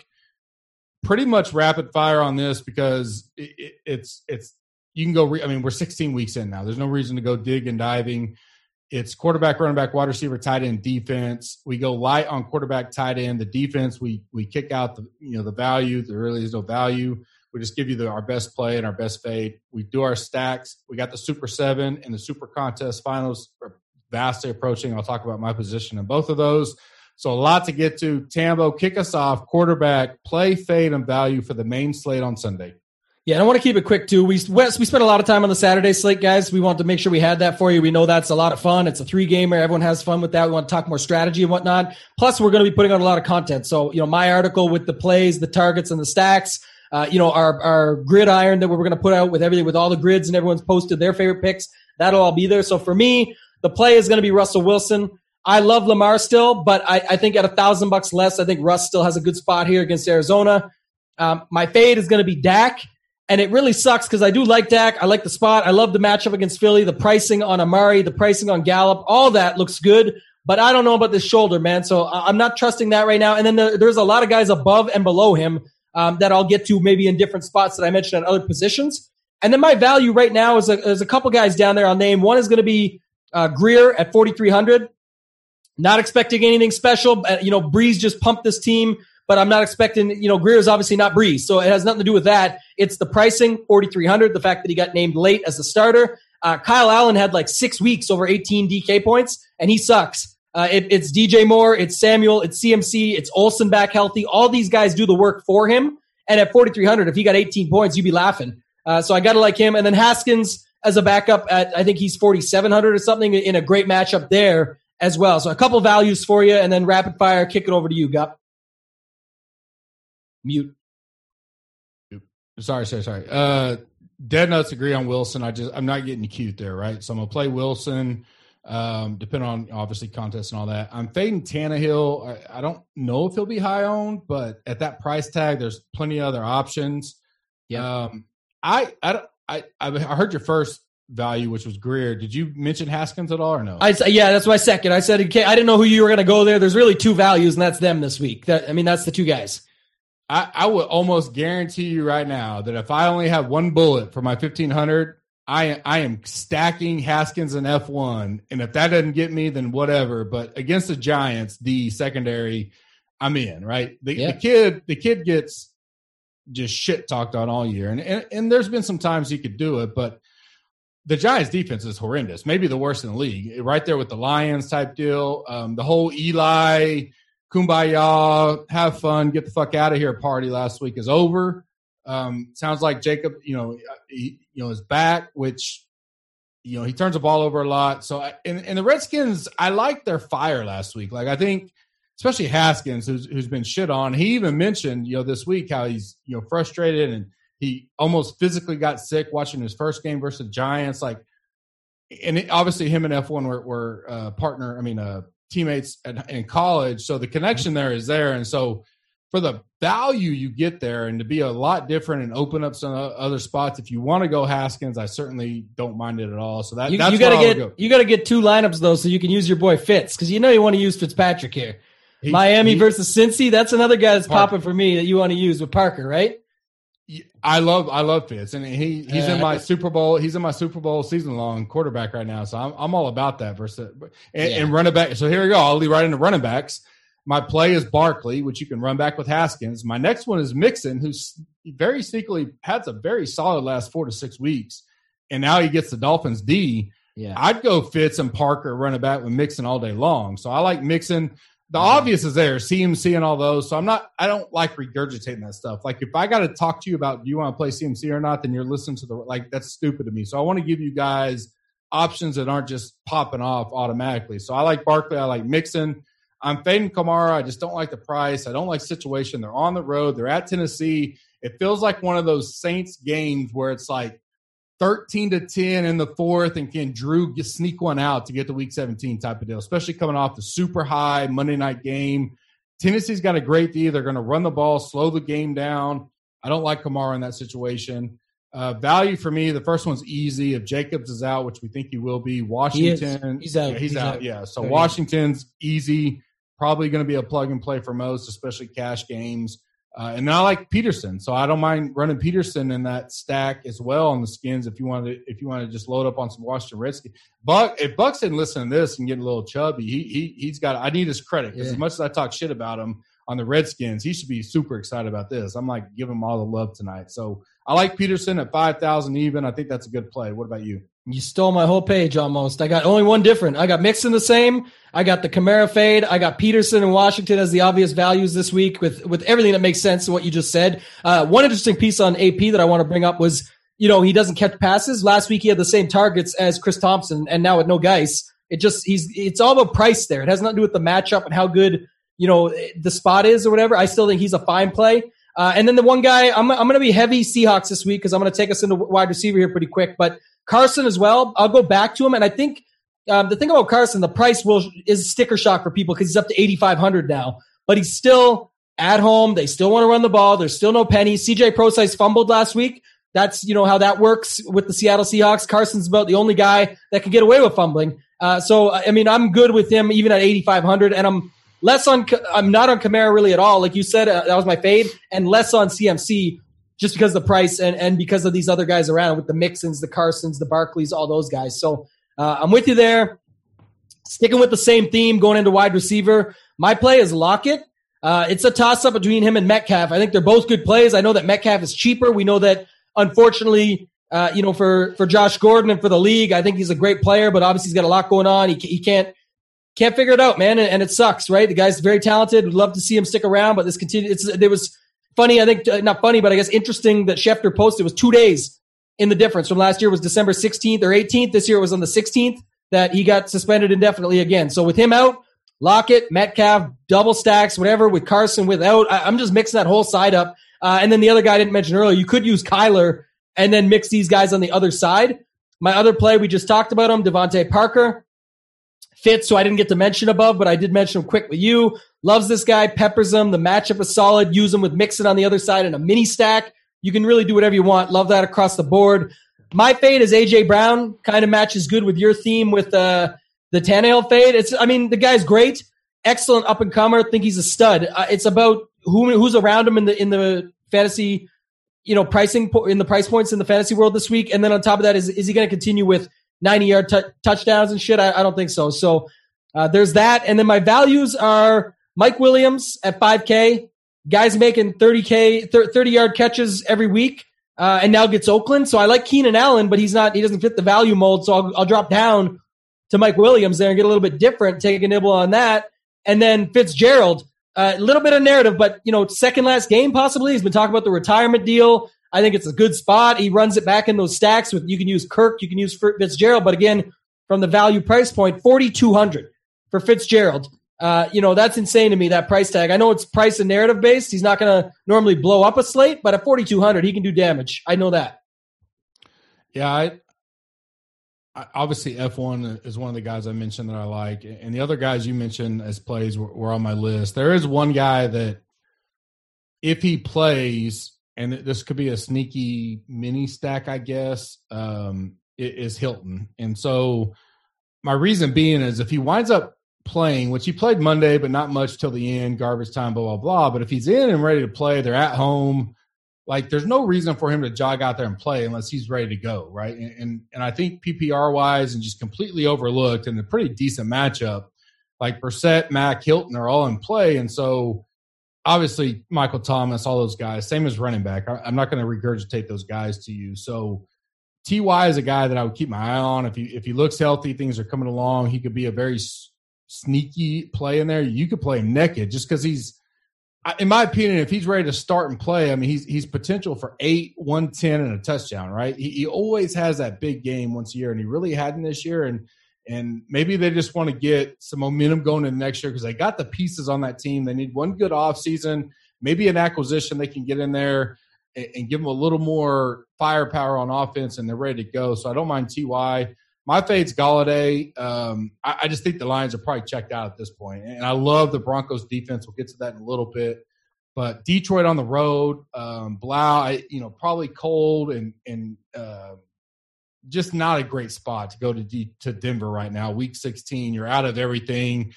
pretty much rapid fire on this because it, it, it's it's you can go. Re- I mean, we're 16 weeks in now. There's no reason to go dig and diving. It's quarterback, running back, wide receiver, tight end, defense. We go light on quarterback, tight end. The defense, we we kick out the you know the value. There really is no value. We just give you the, our best play and our best fade. We do our stacks. We got the Super Seven and the Super Contest finals are vastly approaching. I'll talk about my position in both of those. So a lot to get to. Tambo, kick us off. Quarterback, play, fade, and value for the main slate on Sunday. Yeah, and I want to keep it quick too. We we spent a lot of time on the Saturday slate, guys. We want to make sure we had that for you. We know that's a lot of fun. It's a three gamer. Everyone has fun with that. We want to talk more strategy and whatnot. Plus, we're going to be putting out a lot of content. So, you know, my article with the plays, the targets, and the stacks. Uh, you know, our our gridiron that we're going to put out with everything, with all the grids and everyone's posted their favorite picks. That'll all be there. So for me, the play is going to be Russell Wilson. I love Lamar still, but I, I think at a thousand bucks less, I think Russ still has a good spot here against Arizona. Um, my fade is going to be Dak, and it really sucks because I do like Dak. I like the spot. I love the matchup against Philly. The pricing on Amari, the pricing on Gallup, all that looks good. But I don't know about this shoulder, man. So I'm not trusting that right now. And then the, there's a lot of guys above and below him um, that I'll get to maybe in different spots that I mentioned at other positions. And then my value right now is a, is a couple guys down there. I'll name one is going to be uh, Grier at 4,300. Not expecting anything special. Uh, you know, Brees just pumped this team, but I'm not expecting, you know, Grier is obviously not Brees. So it has nothing to do with that. It's the pricing, 4,300, the fact that he got named late as the starter. Uh, Kyle Allen had like six weeks over 18 DK points, and he sucks. Uh, it, it's DJ Moore, it's Samuel, it's CMC, it's Olsen back healthy. All these guys do the work for him. And at 4,300, if he got 18 points, you'd be laughing. Uh, so I got to like him. And then Haskins as a backup at, I think he's 4,700 or something in a great matchup there as well. So a couple values for you, and then rapid fire, kick it over to you, Gup. Mute. Sorry, sorry, sorry. Uh, dead nuts agree on Wilson. I just I'm not getting cute there, right? So I'm gonna play Wilson. Um, depending on obviously contests and all that. I'm fading Tannehill. I, I don't know if he'll be high owned, but at that price tag, there's plenty of other options. Yeah. Um, I I I I heard your first value, which was Grier. Did you mention Haskins at all or no? I yeah, that's my second. I said okay, I didn't know who you were going to go there. There's really two values, and that's them this week. That I mean, that's the two guys. I, I would almost guarantee you right now that if I only have one bullet for my fifteen hundred, I I am stacking Haskins and F one, and if that doesn't get me, then whatever. But against the Giants, the secondary, I'm in. Right, the, yeah. the kid the kid gets just shit talked on all year, and, and and there's been some times he could do it, but the Giants defense is horrendous, maybe the worst in the league, right there with the Lions type deal. Um, the whole Eli kumbaya, have fun, get the fuck out of here party last week is over. Um, sounds like Jacob, you know, he, you know, is back, which, you know, he turns the ball over a lot. So, and, and the Redskins, I liked their fire last week. Like, I think, especially Haskins, who's, who's been shit on, he even mentioned, you know, this week how he's, you know, frustrated and, he almost physically got sick watching his first game versus the Giants. Like, and it, obviously him and F1 were, were uh, partner, I mean, uh, teammates at, in college. So the connection there is there. And so for the value you get there and to be a lot different and open up some other spots, if you want to go Haskins, I certainly don't mind it at all. So that, you, that's you gotta get, go. you gotta get two lineups though, so you can use your boy Fitz. Cause you know you want to use Fitzpatrick here. He- Miami he- versus Cincy. That's another guy that's Parker. popping for me that you want to use with Parker, right? I love I love Fitz, and he he's in my Super Bowl. He's in my Super Bowl season long quarterback right now, so I'm I'm all about that. Versus and, Yeah. and running back. So here we go. I'll lead right into running backs. My play is Barkley, which you can run back with Haskins. My next one is Mixon, who's very sneakily had a very solid last four to six weeks, and now he gets the Dolphins D. Yeah. I'd go Fitz and Parker running back with Mixon all day long. So I like Mixon. The obvious is there, CMC and all those. So I'm not, I don't like regurgitating that stuff. Like if I got to talk to you about do you want to play CMC or not, then you're listening to the, like that's stupid to me. So I want to give you guys options that aren't just popping off automatically. So I like Barkley. I like Mixon. I'm fading Kamara. I just don't like the price. I don't like situation. They're on the road. They're at Tennessee. It feels like one of those Saints games where it's like 13 to 10 in the fourth, and can Drew sneak one out to get the week 17 type of deal, especially coming off the super high Monday night game. Tennessee's got a great D. They're going to run the ball, slow the game down. I don't like Kamara in that situation. Uh, value for me, the first one's easy. If Jacobs is out, which we think he will be, Washington, He's out. Yeah, he's, He's out. out. Yeah, so. Washington's easy. Probably going to be a plug and play for most, especially cash games. Uh, and I like Peterson, so I don't mind running Peterson in that stack as well on the skins. If you want to, if you want to just load up on some Washington Redskins, Buck. If Buck's didn't listen to this and get a little chubby, he he he's got. I need his credit because Yeah. as much as I talk shit about him on the Redskins, he should be super excited about this. I'm like give him all the love tonight. So I like Peterson at five thousand even. I think that's a good play. What about you? You stole my whole page almost. I got only one different. I got Mixon the same. I got the Kamara fade. I got Peterson and Washington as the obvious values this week with, with everything that makes sense to what you just said. Uh, one interesting piece on AP that I want to bring up was, you know, he doesn't catch passes. Last week he had the same targets as Chris Thompson and now with no guys. It just, he's, it's all about price there. It has nothing to do with the matchup and how good, you know, the spot is or whatever. I still think he's a fine play. Uh, and then the one guy, I'm, I'm going to be heavy Seahawks this week because I'm going to take us into wide receiver here pretty quick. But Carson as well. I'll go back to him, and I think um, the thing about Carson, the price will is sticker shock for people because he's up to eighty five hundred now, but he's still at home. They still want to run the ball. There's still no pennies. CJ Procise fumbled last week. That's you know how that works with the Seattle Seahawks. Carson's about the only guy that can get away with fumbling. Uh, so I mean, I'm good with him even at eighty five hundred, and I'm less on. I'm not on Kamara really at all. Like you said, uh, that was my fade, and less on CMC just because of the price and, and because of these other guys around with the Mixons, the Carsons, the Barkleys, all those guys. So uh, I'm with you there. Sticking with the same theme, going into wide receiver. My play is Lockett. Uh, it's a toss up between him and Metcalf. I think they're both good plays. I know that Metcalf is cheaper. We know that, unfortunately, uh, you know, for for Josh Gordon and for the league, I think he's a great player, but obviously he's got a lot going on. He, he can't can't figure it out, man, and, it sucks, right? The guy's very talented. Would love to see him stick around, but this continue. It's there was funny. I think uh, not funny, but I guess interesting that Schefter posted was two days in the difference from last year was December 16th or 18th. This year it was on the 16th that he got suspended indefinitely again. So with him out, Lockett, Metcalf, double stacks, whatever. With Carson without, I, I'm just mixing that whole side up. Uh, and then the other guy I didn't mention earlier, you could use Kyler and then mix these guys on the other side. My other play, we just talked about him, DeVante Parker. Fitz, so I didn't get to mention above, but I did mention him quick with you. Loves this guy, peppers him. The matchup is solid. Use him with Mixon on the other side in a mini stack. You can really do whatever you want. Love that across the board. My fade is AJ Brown. Kind of matches good with your theme with uh, the Tannehill fade. It's, I mean, the guy's great, excellent up and comer. Think he's a stud. Uh, it's about who who's around him in the in the fantasy, you know, pricing in the price points in the fantasy world this week. And then on top of that, is is he going to continue with ninety yard t- touchdowns and shit? I, I don't think so. So uh, there's that. And then my values are Mike Williams at five k. Guys making 30K, 30 yard catches every week, uh, and now gets Oakland. So I like Keenan Allen, but he's not, he doesn't fit the value mold. So I'll, I'll drop down to Mike Williams there and get a little bit different, take a nibble on that. And then Fitzgerald, a little bit of narrative, but you know, second last game possibly. He's been talking about the retirement deal. I think it's a good spot. He runs it back in those stacks with, you can use Kirk, you can use Fitzgerald, but again, from the value price point, 4,200 for Fitzgerald. Uh, you know, that's insane to me, that price tag. I know it's price and narrative based. He's not going to normally blow up a slate, but at 4,200, he can do damage. I know that. Yeah, I, I obviously F1 is one of the guys I mentioned that I like, and the other guys you mentioned as plays were, were on my list. There is one guy that, if he plays, and this could be a sneaky mini stack, I guess, um, is Hilton. And so, my reason being is if he winds up playing, which he played Monday, but not much till the end, garbage time, blah blah blah. But if he's in and ready to play, they're at home. Like, there's no reason for him to jog out there and play unless he's ready to go, right? And and, and I think PPR wise and just completely overlooked in a pretty decent matchup. Like Brissett, Mack, Hilton are all in play, and so obviously Michael Thomas, all those guys, same as running back. I, am not going to regurgitate those guys to you. So Ty is a guy that I would keep my eye on. If he if he looks healthy, things are coming along. He could be a very sneaky play in there. You could play him naked just because he's, in my opinion, if he's ready to start and play, I mean, he's he's potential for eight, one ten, and a touchdown. Right? He, he always has that big game once a year, and he really hadn't this year. And and maybe they just want to get some momentum going in next year because they got the pieces on that team. They need one good off season, maybe an acquisition they can get in there and, and give them a little more firepower on offense, and they're ready to go. So I don't mind Ty. My fade's Golladay. Um, I, I, just think the Lions are probably checked out at this point, and I love the Broncos defense. We'll get to that in a little bit. But Detroit on the road, um, Blough, I, you know, probably cold and and uh, just not a great spot to go to D, to Denver right now. Week 16, you're out of everything.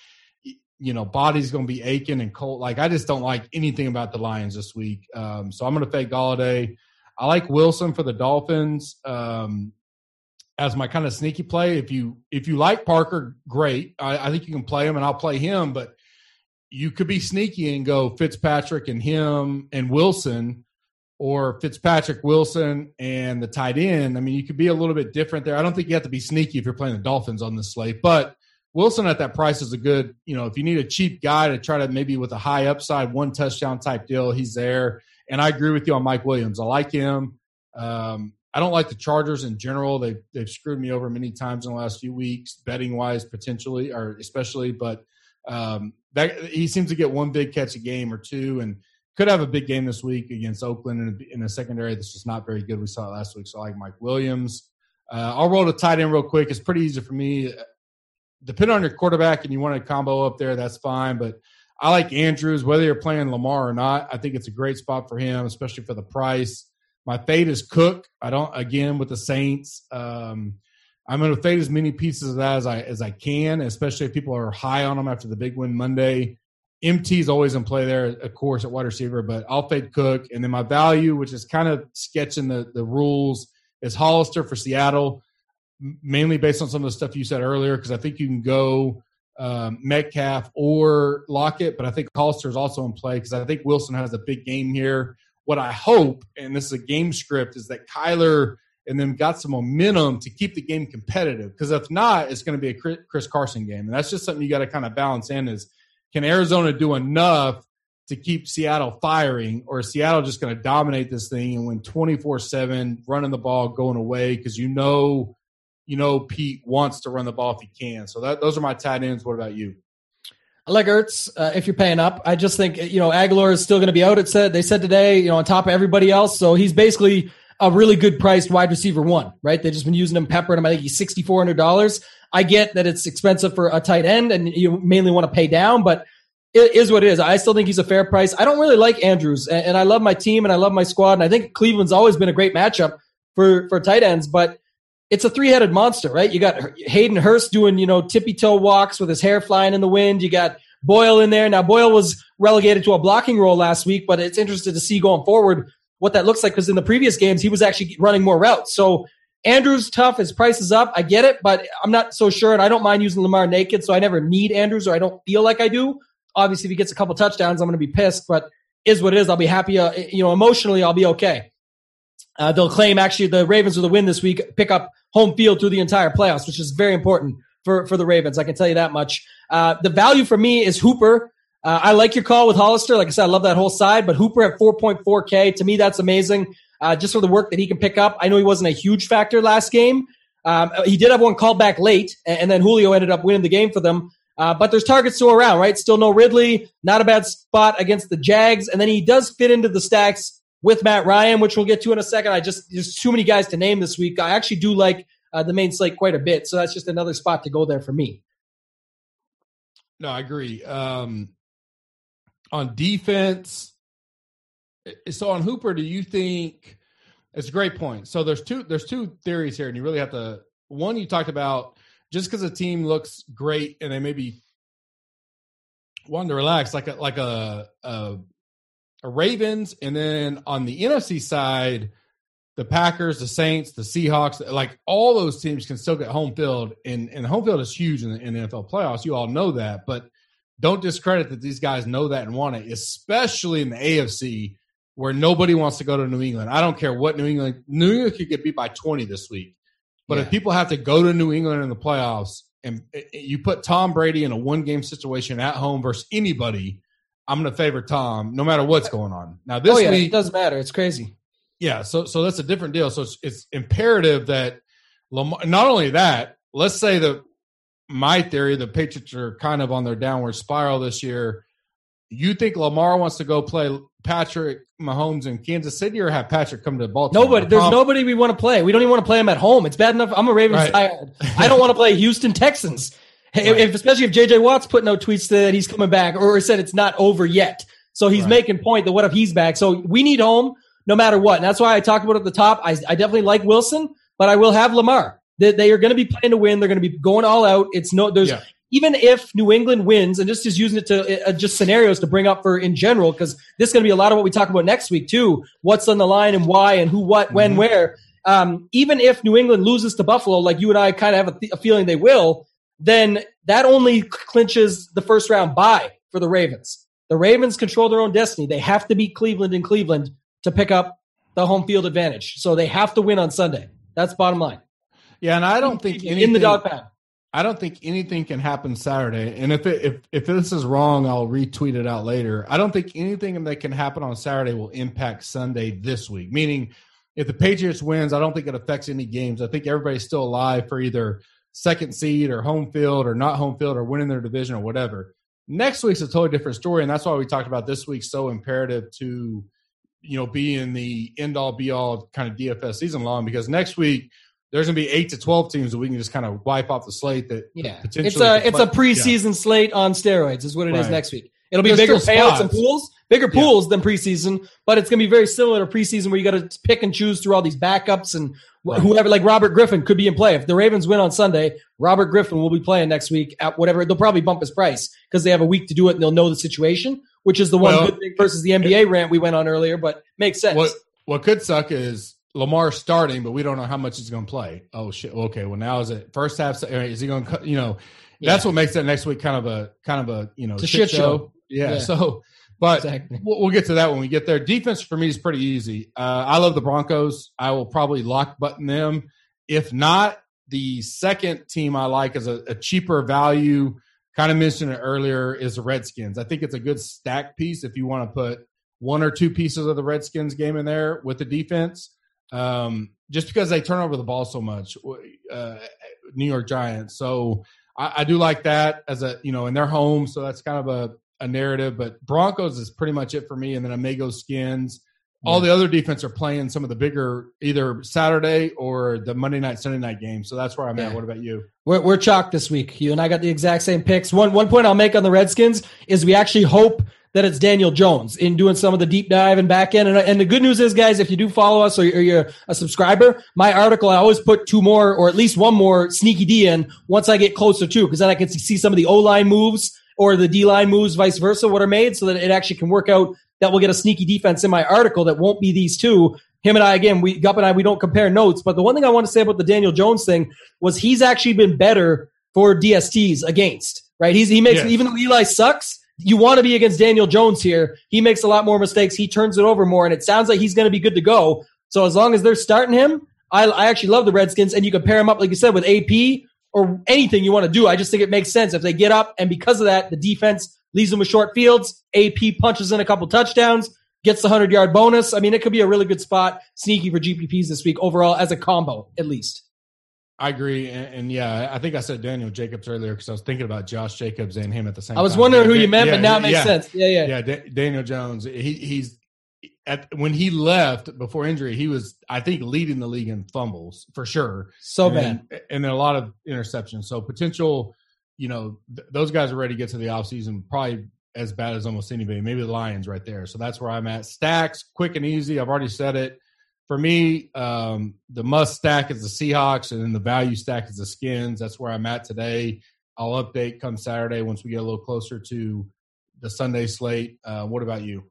You know, body's going to be aching and cold. Like I just don't like anything about the Lions this week. Um, so I'm going to fake Golladay. I like Wilson for the Dolphins um, as my kind of sneaky play. If you if you like Parker, great. I, I think you can play him, and I'll play him. But you could be sneaky and go Fitzpatrick and him and Wilson or Fitzpatrick Wilson and the tight end. I mean, you could be a little bit different there. I don't think you have to be sneaky if you're playing the Dolphins on this slate, but Wilson at that price is a good, you know, if you need a cheap guy to try to maybe with a high upside, one touchdown type deal, he's there. And I agree with you on Mike Williams. I like him. Um, I don't like the Chargers in general. They've they've screwed me over many times in the last few weeks, betting wise, potentially or especially. But um, that he seems to get one big catch a game or two, and could have a big game this week against Oakland in a, in a secondary that's just not very good. We saw it last week. So I like Mike Williams. Uh, I'll roll the tight end real quick. It's pretty easy for me. Depending on your quarterback and you want a combo up there, that's fine. But I like Andrews, whether you're playing Lamar or not. I think it's a great spot for him, especially for the price. My fade is Cook. I don't again with the Saints. Um, I'm going to fade as many pieces of that as I as I can, especially if people are high on them after the big win Monday. MT is always in play there, of course, at wide receiver, but I'll fade Cook. And then my value, which is kind of sketching the, the rules, is Hollister for Seattle, mainly based on some of the stuff you said earlier, because I think you can go um, Metcalf or Lockett, but I think Hollister is also in play because I think Wilson has a big game here. What I hope, and this is a game script, is that Kyler and then got some momentum to keep the game competitive. Because if not, it's going to be a Chris Carson game, and that's just something you got to kind of balance in. Is can Arizona do enough to keep Seattle firing, or is Seattle just going to dominate this thing and win twenty four seven, running the ball, going away? Because you know, you know, Pete wants to run the ball if he can. So that those are my tight ends. What about you? I like Ertz uh, if you're paying up. I just think you know Agholor is still going to be out. It said they said today, you know, on top of everybody else. So he's basically a really good priced wide receiver one, right? They've just been using him, peppering him. I think he's sixty four hundred dollars. I get that it's expensive for a tight end and you mainly want to pay down, but it is what it is. I still think he's a fair price. I don't really like Andrews and, and I love my team and I love my squad. And I think Cleveland's always been a great matchup for, for tight ends, but it's a three headed monster, right? You got Hayden Hurst doing, you know, tippy toe walks with his hair flying in the wind. You got Boyle in there. Now Boyle was relegated to a blocking role last week, but it's interesting to see going forward what that looks like because in the previous games he was actually running more routes. So Andrews tough. His price is up. I get it, but I'm not so sure. And I don't mind using Lamar naked, so I never need Andrews, or I don't feel like I do. Obviously, if he gets a couple touchdowns, I'm going to be pissed. But is what it is. I'll be happy. Uh, you know, emotionally, I'll be okay. Uh, they'll claim actually the Ravens will the win this week, pick up home field through the entire playoffs, which is very important for for the Ravens. I can tell you that much. Uh, the value for me is Hooper. Uh, I like your call with Hollister. Like I said, I love that whole side, but Hooper at 4.4K, to me, that's amazing uh, just for the work that he can pick up. I know he wasn't a huge factor last game. Um, he did have one called back late, and then Julio ended up winning the game for them. Uh, but there's targets still around, right? Still no Ridley, not a bad spot against the Jags, and then he does fit into the stacks with Matt Ryan, which we'll get to in a second. I just there's too many guys to name this week. I actually do like uh, the main slate quite a bit, so that's just another spot to go there for me. No, I agree. Um, on defense, so on Hooper, do you think it's a great point? So there's two there's two theories here, and you really have to. One, you talked about just because a team looks great and they maybe wanting to relax, like a like a, a a Ravens, and then on the NFC side, the Packers, the Saints, the Seahawks, like all those teams can still get home field, and and home field is huge in the, in the NFL playoffs. You all know that, but don't discredit that these guys know that and want it, especially in the AFC where nobody wants to go to New England. I don't care what New England New England could get beat by 20 this week. But Yeah. if people have to go to New England in the playoffs and you put Tom Brady in a one game situation at home versus anybody, I'm going to favor Tom no matter what's going on. Now this oh yeah, week it doesn't matter. It's crazy. yeah, so so that's a different deal. So it's, it's imperative that Lamar. Not only that, let's say that my theory, the Patriots are kind of on their downward spiral this year. You think Lamar wants to go play Patrick Mahomes in Kansas City, or have Patrick come to Baltimore? Nobody, there's nobody we want to play. We don't even want to play them at home. It's bad enough. I'm a Ravens Right. I don't want to play Houston Texans. Hey, Right. If, especially if JJ Watt's putting out tweets that he's coming back or said it's not over yet. So he's Right. making point that what if he's back? So we need home no matter what. And that's why I talked about at the top. I, I definitely like Wilson, but I will have Lamar. They, they are going to be playing to win. They're going to be going all out. It's no, there's, Yeah. even if New England wins, and just just using it to uh, just scenarios to bring up for in general, because this is going to be a lot of what we talk about next week too. What's on the line and why and who, what, when, Mhm. where. Um, even if New England loses to Buffalo, like you and I kind of have a, th- a feeling they will, then that only clinches the first round bye for the Ravens. The Ravens control their own destiny. They have to beat Cleveland in Cleveland to pick up the home field advantage. So they have to win on Sunday. That's bottom line. Yeah, and I don't think anything, in the dog pound. I don't think anything can happen Saturday. And if it, if if this is wrong, I'll retweet it out later. I don't think anything that can happen on Saturday will impact Sunday this week. Meaning, if the Patriots wins, I don't think it affects any games. I think everybody's still alive for either second seed or home field or not home field or winning their division or whatever. Next week's a totally different story, and that's why we talked about this week so imperative to you know be in the end all be all kind of DFS season long because next week there's going to be eight to twelve teams that we can just kind of wipe off the slate that Yeah, potentially it's a it's a play- preseason slate on steroids, is what it is Right. next week. It'll be There's bigger payouts and pools, bigger Yeah. pools than preseason, but it's going to be very similar to preseason where you got to pick and choose through all these backups and Right. whoever, like Robert Griffin, could be in play. If the Ravens win on Sunday, Robert Griffin will be playing next week at whatever. They'll probably bump his price because they have a week to do it and they'll know the situation, which is the one Well, good thing versus the NBA rant we went on earlier, but makes sense. What what could suck is Lamar starting, but we don't know how much he's going to play. Oh shit! Okay, well now is it first half? Is he going? to You know, that's what makes that next week kind of a kind of a you know a shit show. Yeah, Yeah. So, but Exactly. we'll, we'll get to that when we get there. Defense for me is pretty easy. Uh, I love the Broncos. I will probably lock button them. If not, the second team I like is a, a cheaper value. Kind of mentioned it earlier is the Redskins. I think it's a good stack piece if you want to put one or two pieces of the Redskins game in there with the defense. Um, just because they turn over the ball so much, uh, New York Giants. So I, I do like that as a you know, in their home. So that's kind of a, a narrative. But Broncos is pretty much it for me. And then Amigo Skins. All the other defense are playing some of the bigger either Saturday or the Monday night, Sunday night game. So that's where I'm at. What about you? We're, we're chalked this week. You and I got the exact same picks. One one point I'll make on the Redskins is we actually hope that it's Daniel Jones in doing some of the deep dive and back end. And, and the good news is, guys, if you do follow us or you're, or you're a subscriber, my article I always put two more or at least one more sneaky D in once I get closer to because then I can see some of the O line moves or the D line moves, vice versa, what are made, so that it actually can work out. That we'll get a sneaky defense in my article that won't be these two him and I again, we Gup and I, we don't compare notes. But the one thing I want to say about the Daniel Jones thing was he's actually been better for DSTs against. Right? He's he makes Yes. even though Eli sucks. You want to be against Daniel Jones here. He makes a lot more mistakes. He turns it over more, and it sounds like he's going to be good to go. So as long as they're starting him, I, I actually love the Redskins, and you can pair him up like you said with AP or anything you want to do. I just think it makes sense if they get up, and because of that, the defense leaves them with short fields. AP punches in a couple touchdowns gets the 100 yard bonus. I mean, it could be a really good spot, sneaky for GPPs this week overall as a combo, at least. I agree, and, and yeah, I think I said Daniel Jacobs earlier because I was thinking about Josh Jacobs and him at the same. I was time. wondering who you meant, yeah, but now it makes yeah. sense. Yeah, yeah. yeah, Da- Daniel Jones. He, he's at when he left before injury, he was I think leading the league in fumbles for sure. So and, bad. and then a lot of interceptions. So potential, you know, th- those guys are ready to get to the offseason probably as bad as almost anybody. Maybe the Lions right there. So that's where I'm at. Stacks, quick and easy. I've already said it. For me, um, the must stack is the Seahawks, and then the value stack is the Skins. That's where I'm at today. I'll update come Saturday once we get a little closer to the Sunday slate. Uh, what about you?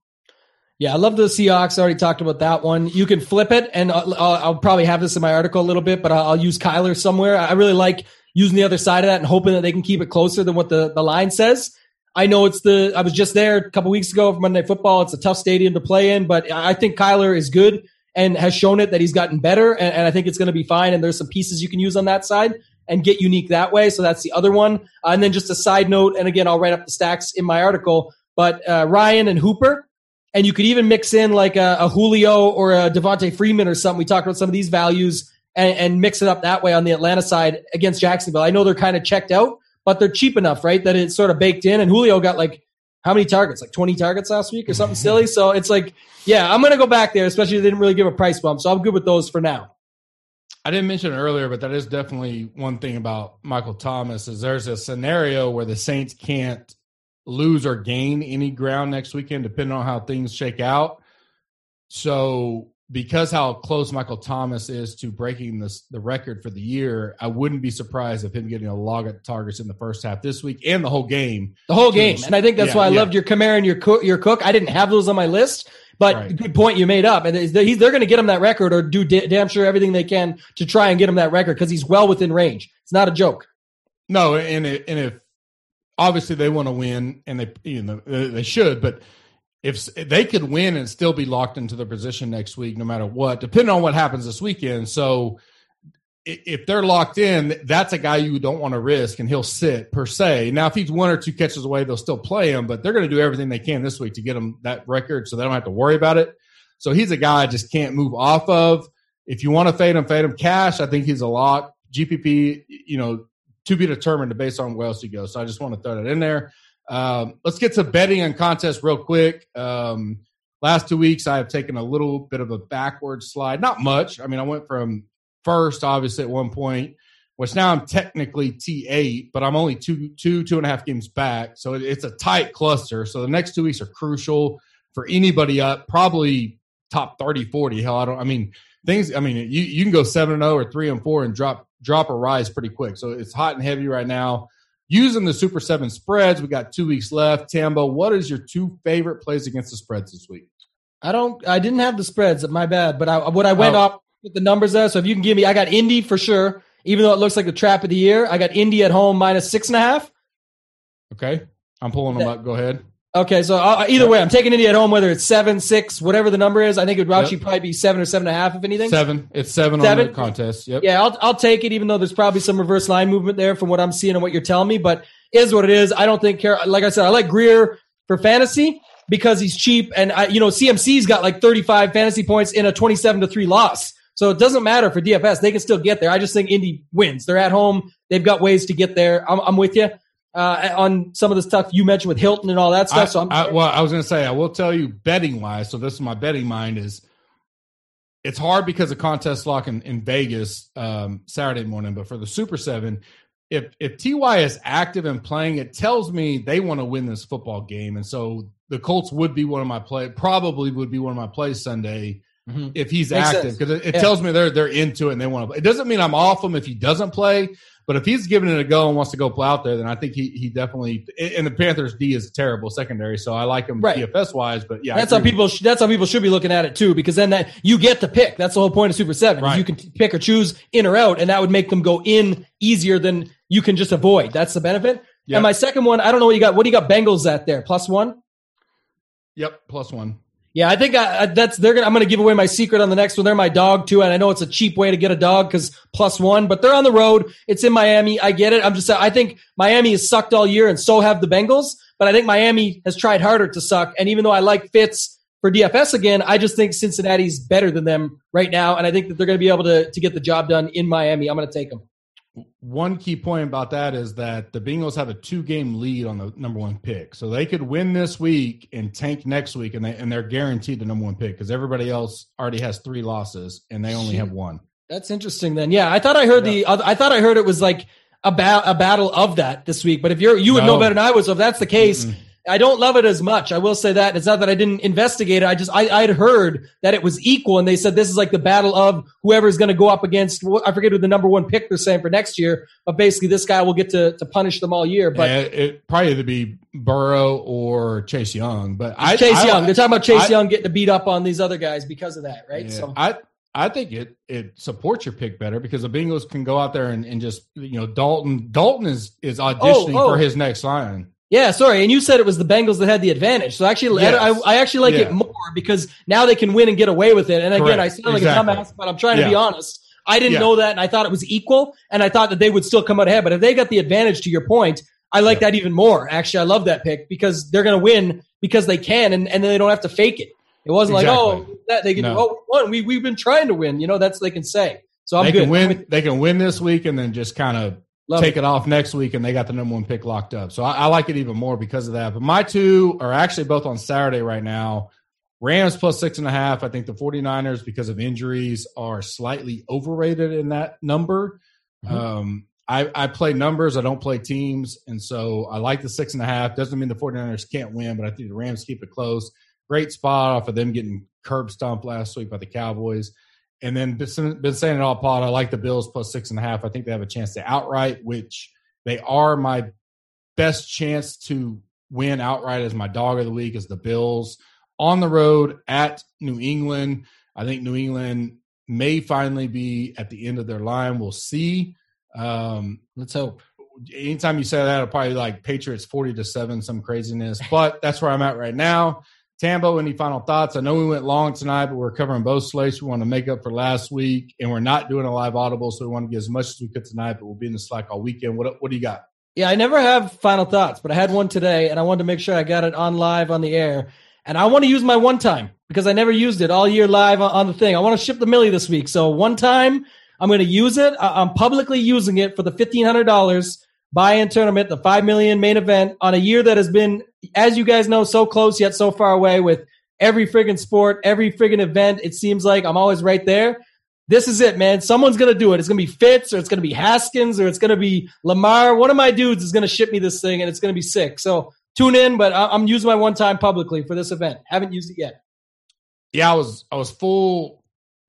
Yeah, I love the Seahawks. I already talked about that one. You can flip it, and I'll, I'll, probably have this in my article a little bit, but I'll, use Kyler somewhere. I really like using the other side of that and hoping that they can keep it closer than what the, the line says. I know it's the, I was just there a couple weeks ago for Monday Football. It's a tough stadium to play in, but I think Kyler is good and has shown it that he's gotten better. And, and I think it's going to be fine. And there's some pieces you can use on that side and get unique that way. So that's the other one. Uh, and then just a side note, and again, I'll write up the stacks in my article, but uh, Ryan and Hooper, and you could even mix in like a, a Julio or a Devonta Freeman or something. We talked about some of these values and, and mix it up that way on the Atlanta side against Jacksonville. I know they're kind of checked out, but they're cheap enough, right? That it's sort of baked in. And Julio got like how many targets? Like 20 targets last week or something silly. So it's like, yeah, I'm going to go back there, especially they didn't really give a price bump. So I'm good with those for now. I didn't mention earlier, but that is definitely one thing about Michael Thomas is there's a scenario where the Saints can't lose or gain any ground next weekend, depending on how things shake out. So because how close Michael Thomas is to breaking this the record for the year, I wouldn't be surprised if him getting a log of targets in the first half this week and the whole game. The whole game, and I think that's Yeah, why I yeah. loved your Kamara and your cook, your cook. I didn't have those on my list, but Right. good point you made up. And he's- they're, going to get him that record or do da- damn sure everything they can to try and get him that record because he's well within range. It's not a joke. No, and if obviously they want to win, and they you know they should, but if they could win and still be locked into their position next week, no matter what, depending on what happens this weekend. So if they're locked in, that's a guy you don't want to risk, and he'll sit per se. Now, if he's one or two catches away, they'll still play him, but they're going to do everything they can this week to get him that record, so they don't have to worry about it. So he's a guy I just can't move off of. If you want to fade him, fade him. Cash, I think he's a lock. GPP, you know, to be determined based on where else he goes. So I just want to throw that in there. Um, let's get to betting and contests real quick. Um, last two weeks, I have taken a little bit of a backward slide. Not much. I mean, I went from first, obviously, at one point, which now I'm technically T8, but I'm only two, two, two and a half games back. So it- it's a tight cluster. So the next two weeks are crucial for anybody up, probably top 30, 40. Hell, I don't, I mean, things, I mean, you, you can go 7 and 0 or 3 and 4 and drop, drop or rise pretty quick. So it's hot and heavy right now. Using the Super 7 spreads, we got two weeks left. Tambo, what is your two favorite plays against the spreads this week? I don't. I didn't have the spreads. My bad. But I, what I went Oh. up with the numbers there. So if you can give me, I got Indy for sure. Even though it looks like the trap of the year, I got Indy at home minus six and a half. Okay. I'm pulling them up. Go ahead. Okay, so uh, either way, I'm taking Indy at home, whether it's seven, six, whatever the number is. I think it would actually probably be seven or seven and a half, if anything. Seven. It's seven, Seven? on the contest. Yep. Yeah, I'll I'll take it, even though there's probably some reverse line movement there from what I'm seeing and what you're telling me. But is what it is. I don't think care. Like I said, I like Grier for fantasy because he's cheap, and I, you know CMC's got like 35 fantasy points in a 27 to three loss. So it doesn't matter for DFS; they can still get there. I just think Indy wins. They're at home; they've got ways to get there. I'm, I'm with you uh, on some of the stuff you mentioned with Hilton and all that stuff. I, so I'm I, well, I was going to say, I will tell you betting wise. So this is my betting mind is it's hard because of contest lock in, in Vegas um, Saturday morning, but for the Super Seven, if if Ty is active and playing, it tells me they want to win this football game, and so the Colts would be one of my play. Probably would be one of my plays Sunday Mhm. if he's Makes active because it, it Yeah. tells me they're they're into it and they want to. play. It doesn't mean I'm off him if he doesn't play. But if he's giving it a go and wants to go play out there, then I think he he definitely. And the Panthers D is terrible secondary, so I like him Right. DFS wise. But yeah, That's how people. sh- That's how people should be looking at it too, because then that you get to pick. That's the whole point of Super Seven. Right. You can pick or choose in or out, and that would make them go in easier than you can just avoid. That's the benefit. Yeah. And my second one, I don't know what you got. What do you got? Bengals at there plus one. Yep, plus one. Yeah, I think I, I, that's they're gonna. I'm gonna give away my secret on the next one. They're my dog too, and I know it's a cheap way to get a dog because plus one. But they're on the road. It's in Miami. I get it. I'm just. I think Miami has sucked all year, and so have the Bengals. But I think Miami has tried harder to suck. And even though I like Fitz for DFS again, I just think Cincinnati's better than them right now, and I think that they're gonna be able to to get the job done in Miami. I'm gonna take them. One key point about that is that the Bengals have a two game lead on the number one pick, so they could win this week and tank next week, and they and they're guaranteed the number one pick because everybody else already has three losses and they only Shit. have one. That's interesting. Then, yeah, I thought I heard the. other I thought I heard it was like a ba- a battle of that this week. But if you're you would know better than I would. So if that's the case, I don't love it as much. I will say that. It's not that I didn't investigate it. I just, I, I'd heard that it was equal and they said this is like the battle of whoever's going to go up against, I forget who the number one pick they're saying for next year, but basically this guy will get to, to punish them all year. But it, it probably to be Burrow or Chase Young, but I, Chase I- Young. They're talking about Chase I- Young getting to beat up on these other guys because of that, right? Yeah. So I I think it it supports your pick better because the Bengals can go out there and, and just you know Dalton Dalton is is auditioning oh. oh. for his next line. Yeah, sorry. And you said it was the Bengals that had the advantage. So actually, Yes. I, I actually like Yeah. it more because now they can win and get away with it. And again, Correct. I sound like Exactly. a dumbass, but I'm trying to be honest. I didn't Yeah. know that, and I thought it was equal, and I thought that they would still come out ahead. But if they got the advantage, to your point, I like that even more. Actually, I love that pick because they're going to win because they can, and, and then they don't have to fake it. It wasn't like, oh, that they can No. Oh, we won. We we've been trying to win. You know, that's they can say. So I'm they good. can win. with- They can win this week and then just kind of love take it. it off next week, and they got the number one pick locked up. So I, I like it even more because of that. But my two are actually both on Saturday right now. Rams plus six and a half. I think the 49ers, because of injuries, are slightly overrated in that number. Mhm. Um, I, I play numbers, I don't play teams. And so I like the six and a half. Doesn't mean the 49ers can't win, but I think the Rams keep it close. Great spot off of them getting curb stomped last week by the Cowboys. And then been saying it all pod. I like the Bills plus six and a half. I think they have a chance to outright, which they are my best chance to win outright as my dog of the week is the Bills on the road at New England. I think New England may finally be at the end of their line. We'll see. Um, Let's hope. anytime you say that, it'll probably like Patriots 40 to 7, some craziness. But that's where I'm at right now. Tambo, any final thoughts? I know we went long tonight, but we're covering both slates. We want to make up for last week, and we're not doing a live audible, so we want to get as much as we could tonight, but we'll be in the Slack all weekend. What, what do you got? Yeah, I never have final thoughts, but I had one today, and I wanted to make sure I got it on live on the air. And I want to use my one time because I never used it all year live on, the thing. I want to ship the millie this week, so one time I'm going to use it. I'm publicly using it for the fifteen hundred dollars buy-in tournament, the five million main event on a year that has been, as you guys know, so close yet so far away with every friggin' sport, every friggin' event. It seems like I'm always right there. This is it, man. Someone's gonna do it. It's gonna be Fitz, or it's gonna be Haskins, or it's gonna be Lamar. One of my dudes is gonna ship me this thing, and it's gonna be sick. So tune in. But I- I'm using my one time publicly for this event. Haven't used it yet. Yeah, I was I was full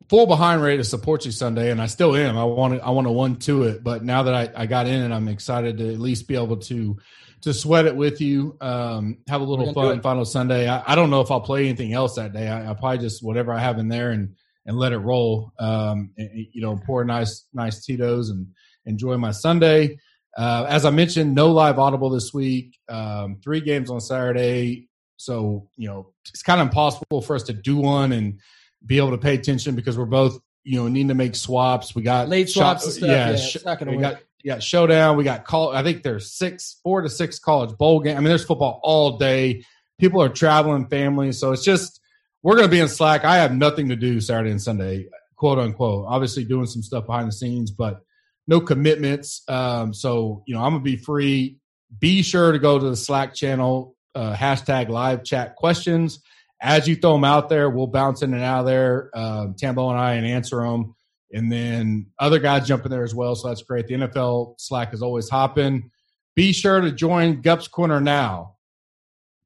full behind ready to support you Sunday, and I still am. I want I want to one to it, but now that I, I got in it, I'm excited to at least be able to to sweat it with you. Um, have a little We're gonna do fun final Sunday. I, I don't know if I'll play anything else that day. I, I'll probably just whatever I have in there and and let it roll. Um, and, you know, pour nice nice Tito's and enjoy my Sunday. Uh, as I mentioned, no live audible this week. Um, three games on Saturday, so you know it's kind of impossible for us to do one and be able to pay attention because we're both you know needing to make swaps. We got Late swaps and stuff. Yeah, sh- gonna we work. got got showdown. We got call. I think there's six, four to six college bowl game. I mean, there's football all day. People are traveling, families, so it's just we're going to be in slack. I have nothing to do Saturday and Sunday, quote unquote. Obviously, doing some stuff behind the scenes, but no commitments. Um, so you know, I'm gonna be free. Be sure to go to the Slack channel, uh, hashtag live chat questions. As you throw them out there, we'll bounce in and out of there. Um, Tambo and I and answer them, and then other guys jump in there as well. So that's great. The NFL Slack is always hopping. Be sure to join Gups Corner now.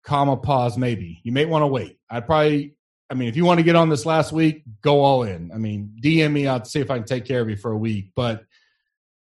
Comma pause maybe. You may want to wait. I'd probably I mean, if you want to get on this last week, go all in. I mean, DM me to see if I can take care of you for a week. But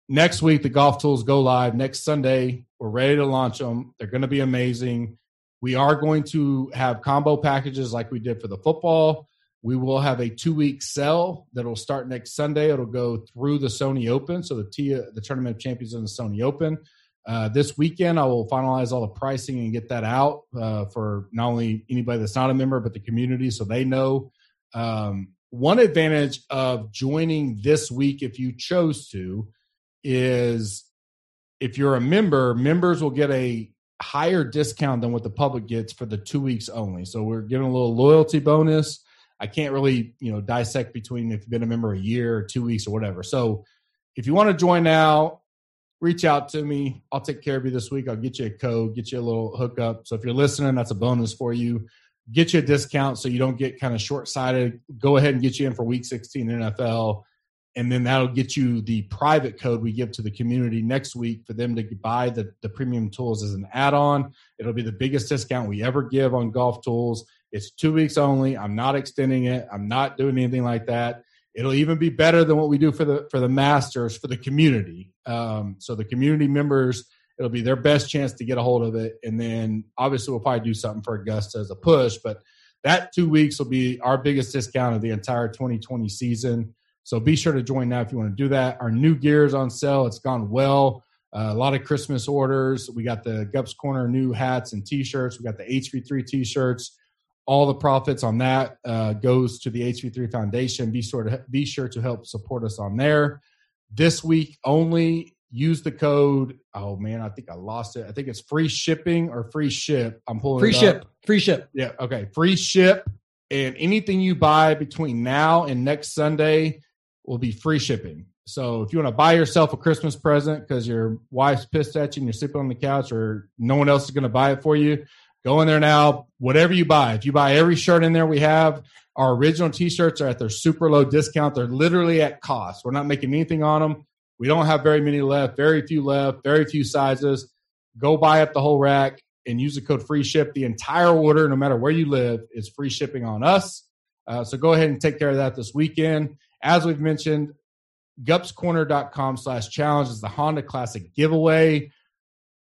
next week, the golf tools go live. Next Sunday, we're ready to launch them. They're going to be amazing. We are going to have combo packages like we did for the football. We will have a two week sell that'll start next Sunday. It'll go through the Sony Open. So the TIA, the Tournament of Champions in the Sony Open. Uh, this weekend, I will finalize all the pricing and get that out uh, for not only anybody that's not a member, but the community so they know. Um, one advantage of joining this week, if you chose to, is if you're a member, members will get a higher discount than what the public gets for the two weeks only. So we're giving a little loyalty bonus. I can't really, you know, dissect between if you've been a member a year or two weeks or whatever. So if you want to join now, reach out to me. I'll take care of you this week. I'll get you a code, get you a little hookup. So if you're listening, that's a bonus for you. Get you a discount so you don't get kind of short sighted. Go ahead and get you in for week 16 NFL. and then that'll get you the private code we give to the community next week for them to buy the, the premium tools as an add-on it'll be the biggest discount we ever give on golf tools it's two weeks only i'm not extending it i'm not doing anything like that it'll even be better than what we do for the for the masters for the community um, so the community members it'll be their best chance to get a hold of it and then obviously we'll probably do something for augusta as a push but that two weeks will be our biggest discount of the entire 2020 season so be sure to join now if you want to do that. Our new gear is on sale. It's gone well. Uh, a lot of Christmas orders. We got the Gups Corner new hats and T-shirts. We got the HV3 T-shirts. All the profits on that uh, goes to the HV3 Foundation. Be sure to be sure to help support us on there. This week only. Use the code. Oh man, I think I lost it. I think it's free shipping or free ship. I'm pulling free ship. Free ship. Yeah. Okay. Free ship. And anything you buy between now and next Sunday will be free shipping. So if you want to buy yourself a Christmas present because your wife's pissed at you and you're sleeping on the couch or no one else is going to buy it for you, go in there now. Whatever you buy, if you buy every shirt in there we have, our original t-shirts are at their super low discount. They're literally at cost. We're not making anything on them. We don't have very many left, very few left, very few sizes. Go buy up the whole rack and use the code free ship. The entire order, no matter where you live, is free shipping on us. Uh, so go ahead and take care of that this weekend. As we've mentioned, gupscorner.com slash challenge is the Honda Classic giveaway.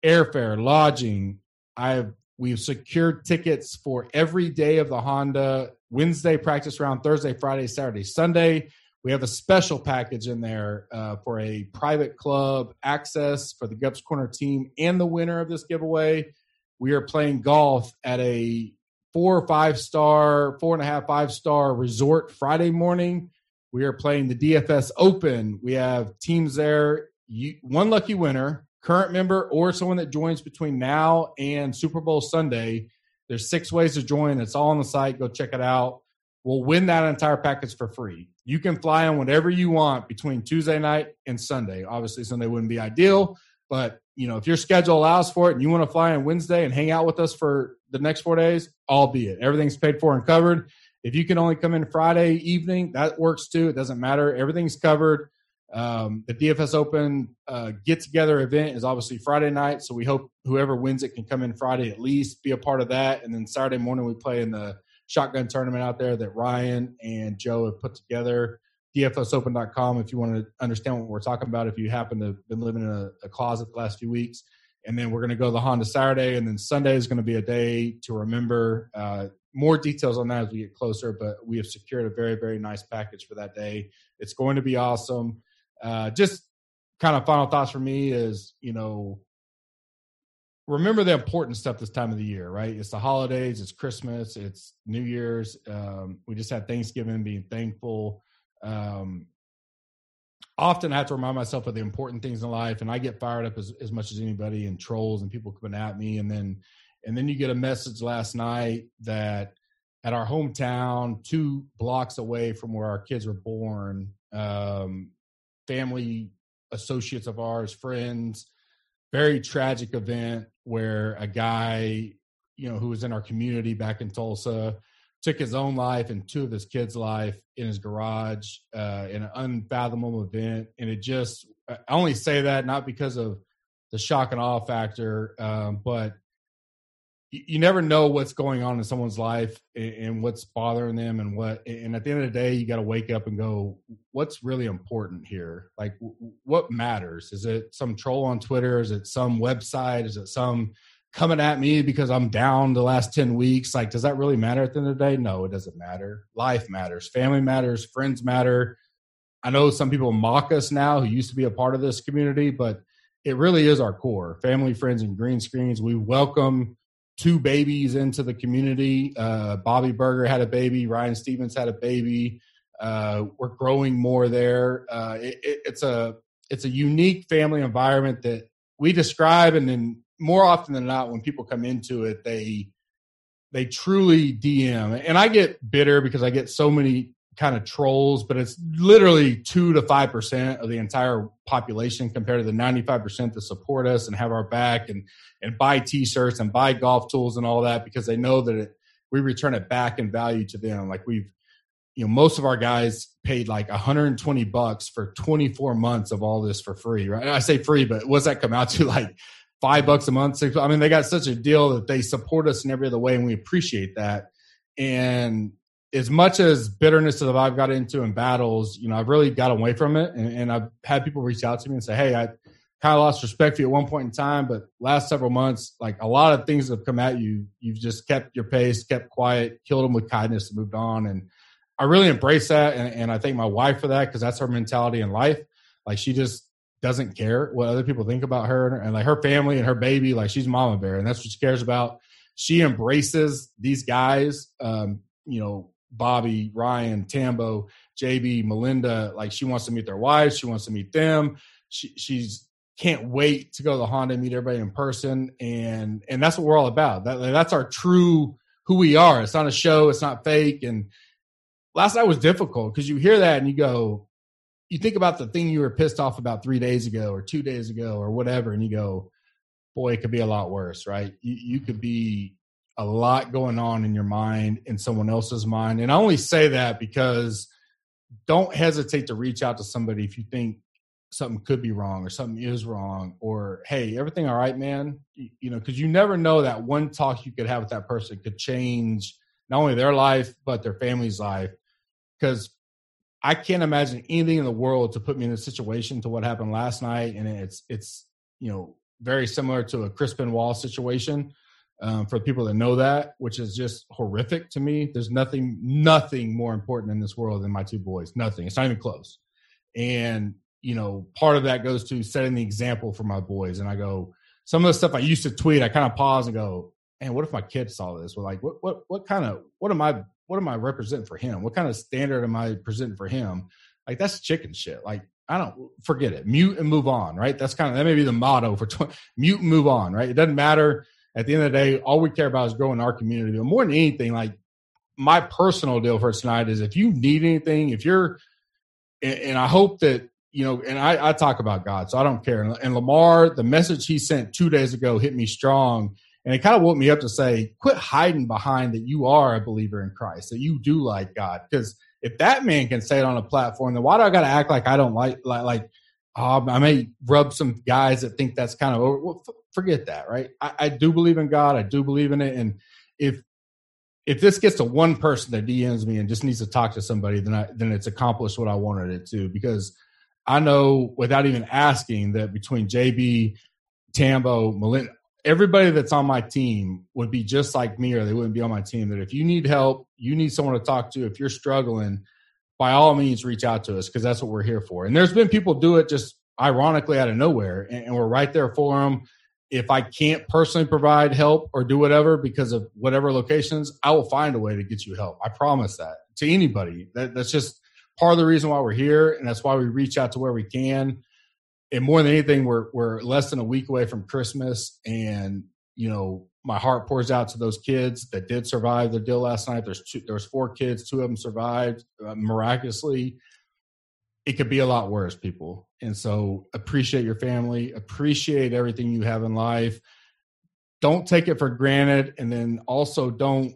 Airfare, lodging. I've we've secured tickets for every day of the Honda Wednesday practice round, Thursday, Friday, Saturday, Sunday. We have a special package in there uh, for a private club access for the Gups Corner team and the winner of this giveaway. We are playing golf at a four or five star, four and a half, five star resort Friday morning. We are playing the DFS Open. We have teams there. You, one lucky winner, current member, or someone that joins between now and Super Bowl Sunday. There's six ways to join. It's all on the site. Go check it out. We'll win that entire package for free. You can fly on whatever you want between Tuesday night and Sunday. Obviously, Sunday wouldn't be ideal, but you know if your schedule allows for it and you want to fly on Wednesday and hang out with us for the next four days, albeit everything's paid for and covered. If you can only come in Friday evening, that works too. It doesn't matter. Everything's covered. Um, the DFS Open uh, get together event is obviously Friday night, so we hope whoever wins it can come in Friday at least, be a part of that, and then Saturday morning we play in the shotgun tournament out there that Ryan and Joe have put together. DFSOpen.com if you want to understand what we're talking about. If you happen to have been living in a, a closet the last few weeks, and then we're going to go the Honda Saturday, and then Sunday is going to be a day to remember. Uh, more details on that as we get closer, but we have secured a very, very nice package for that day. It's going to be awesome. Uh, just kind of final thoughts for me is, you know, remember the important stuff this time of the year, right? It's the holidays, it's Christmas, it's New Year's. Um, we just had Thanksgiving, being thankful. Um, often I have to remind myself of the important things in life, and I get fired up as, as much as anybody, and trolls and people coming at me, and then and then you get a message last night that at our hometown, two blocks away from where our kids were born, um, family associates of ours, friends, very tragic event where a guy, you know, who was in our community back in Tulsa, took his own life and two of his kids' life in his garage uh, in an unfathomable event. And it just, I only say that not because of the shock and awe factor, um, but you never know what's going on in someone's life and what's bothering them and what and at the end of the day you got to wake up and go what's really important here? Like what matters? Is it some troll on twitter? Is it some website? Is it some coming at me because i'm down the last 10 weeks? Like does that really matter at the end of the day? No it doesn't matter. Life matters. Family matters. Friends matter. I know some people mock us now who used to be a part of this community but it really is our core. Family friends and green screens. We welcome two babies into the community. Uh, Bobby Berger had a baby. Ryan Stevens had a baby. Uh, we're growing more there. Uh, it, it, it's a it's a unique family environment that we describe, and then more often than not, when people come into it, they they truly DM. And I get bitter because I get so many kind of trolls, but it's literally two to five percent of the entire population compared to the ninety five percent that support us and have our back and and buy t-shirts and buy golf tools and all that because they know that it, we return it back in value to them. Like we've you know, most of our guys paid like 120 bucks for 24 months of all this for free, right? I say free, but what's that come out to? (laughs) Like five bucks a month, six. I mean, they got such a deal that they support us in every other way, and we appreciate that. And as much as bitterness that I've got into in battles, you know, I've really got away from it, and, and I've had people reach out to me and say, "Hey, I kind of lost respect for you at one point in time, but last several months, like a lot of things have come at you. You've just kept your pace, kept quiet, killed them with kindness, and moved on." And I really embrace that, and, and I thank my wife for that because that's her mentality in life. Like she just doesn't care what other people think about her and, and like her family and her baby. Like she's mama bear, and that's what she cares about. She embraces these guys. Um, you know, Bobby, Ryan, Tambo, JB, Melinda. Like she wants to meet their wives. She wants to meet them. She, she's can't wait to go to the Honda and meet everybody in person. And and that's what we're all about. That that's our true who we are. It's not a show. It's not fake. And last night was difficult because you hear that and you go, you think about the thing you were pissed off about three days ago or two days ago or whatever, and you go, boy, it could be a lot worse, right? You, you could be a lot going on in your mind in someone else's mind. And I only say that because don't hesitate to reach out to somebody if you think something could be wrong or something is wrong or hey everything all right man? You, know because you never know that one talk you could have with that person could change not only their life but their family's life. Because i can't imagine anything in the world to put me in a situation to what happened last night and it's it's you know very similar to a Chris Benoit situation um, for people that know that, which is just horrific to me. There's nothing, nothing more important in this world than my two boys. Nothing. It's not even close. And you know, part of that goes to setting the example for my boys. And I go, some of the stuff I used to tweet, I kind of pause and go, man, what if my kid saw this? Well, like, what, what, what kind of, what am I, what am I representing for him? What kind of standard am I presenting for him? Like, that's chicken shit. Like, I don't forget it. Mute and move on, right? That's kind of that may be the motto for tw- mute and move on, right? It doesn't matter. At the end of the day, all we care about is growing our community. But more than anything, like my personal deal for tonight is if you need anything, if you're, and, and I hope that you know, and I, I, talk about God, so I don't care. And Lamar, the message he sent two days ago hit me strong, and it kind of woke me up to say, quit hiding behind that you are a believer in Christ, that you do like God. Because if that man can say it on a platform, then why do I got to act like I don't like like like um, I may rub some guys that think that's kind of over. Well, f- forget that, right? I, I do believe in God. I do believe in it, and if if this gets to one person that DMs me and just needs to talk to somebody, then I then it's accomplished what I wanted it to because I know without even asking that between JB, Tambo, Melinda, everybody that's on my team would be just like me or they wouldn't be on my team. That if you need help, you need someone to talk to, if you're struggling, by all means reach out to us because that's what we're here for. And there's been people do it just ironically out of nowhere and, and we're right there for them. If I can't personally provide help or do whatever because of whatever locations, I will find a way to get you help. I promise that to anybody. That, that's just part of the reason why we're here, and that's why we reach out to where we can. And more than anything, we're we're less than a week away from Christmas, and you know my heart pours out to those kids that did survive the deal last night. There's two, was four kids, two of them survived uh, miraculously. It could be a lot worse, people. And so appreciate your family, appreciate everything you have in life. Don't take it for granted, and then also don't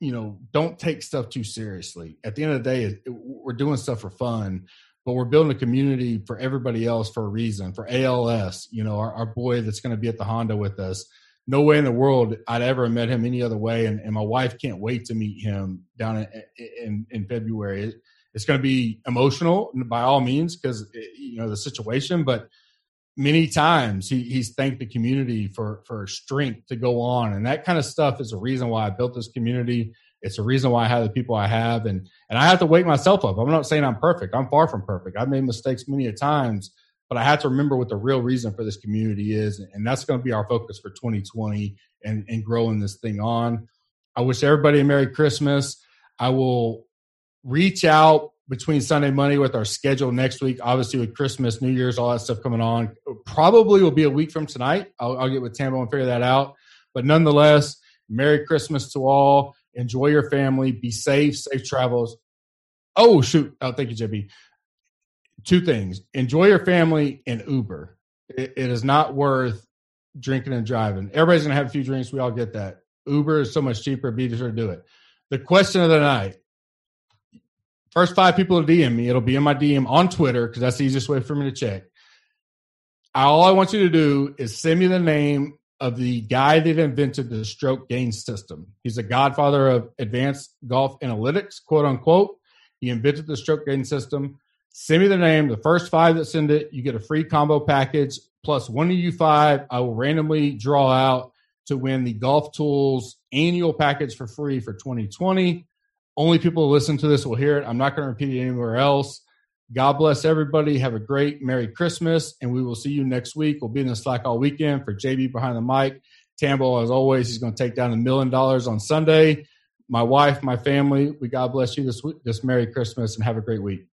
you know, don't take stuff too seriously. At the end of the day, it, we're doing stuff for fun, but we're building a community for everybody else for a reason. For ALS, you know, our, our boy that's going to be at the Honda with us. No way in the world I'd ever met him any other way, and, and my wife can't wait to meet him down in in, in February. It, it's going to be emotional by all means because eh, you know the situation, but many times he, he's thanked the community for for strength to go on and that kind of stuff is a reason why i built this community. It's a reason why i have the people i have and and i have to wake myself up. I'm not saying i'm perfect. I'm far from perfect. I've made mistakes many a times but i had to remember what the real reason for this community is and that's going to be our focus for 2020 and and growing this thing on i wish everybody a merry christmas i will reach out between Sunday Monday with our schedule next week. Obviously, with Christmas, New Year's, all that stuff coming on. Probably will be a week from tonight. I'll, I'll get with Tambo and figure that out. But nonetheless, Merry Christmas to all. Enjoy your family. Be safe. Safe travels. Oh, shoot. Oh, thank you, JB. Two things enjoy your family and Uber. it, it is not worth drinking and driving. Everybody's going to have a few drinks. We all get that. Uber is so much cheaper. Be sure to do it. The question of the night First five people to DM me, it'll be in my DM on Twitter because that's the easiest way for me to check. All I want you to do is send me the name of the guy that invented the stroke gain system. He's a godfather of advanced golf analytics, quote unquote. He invented the stroke gain system. Send me the name. The first five that send it, you get a free combo package plus one of you five. I will randomly draw out to win the Golf Tools annual package for free for 2020. Only people who listen to this will hear it. I'm not going to repeat it anywhere else. God bless everybody. Have a great Merry Christmas, and we will see you next week. We'll be in the Slack all weekend for JB behind the mic. Tambo, as always, he's going to take down a million dollars on Sunday. My wife, my family, we God bless you this week, this Merry Christmas and have a great week.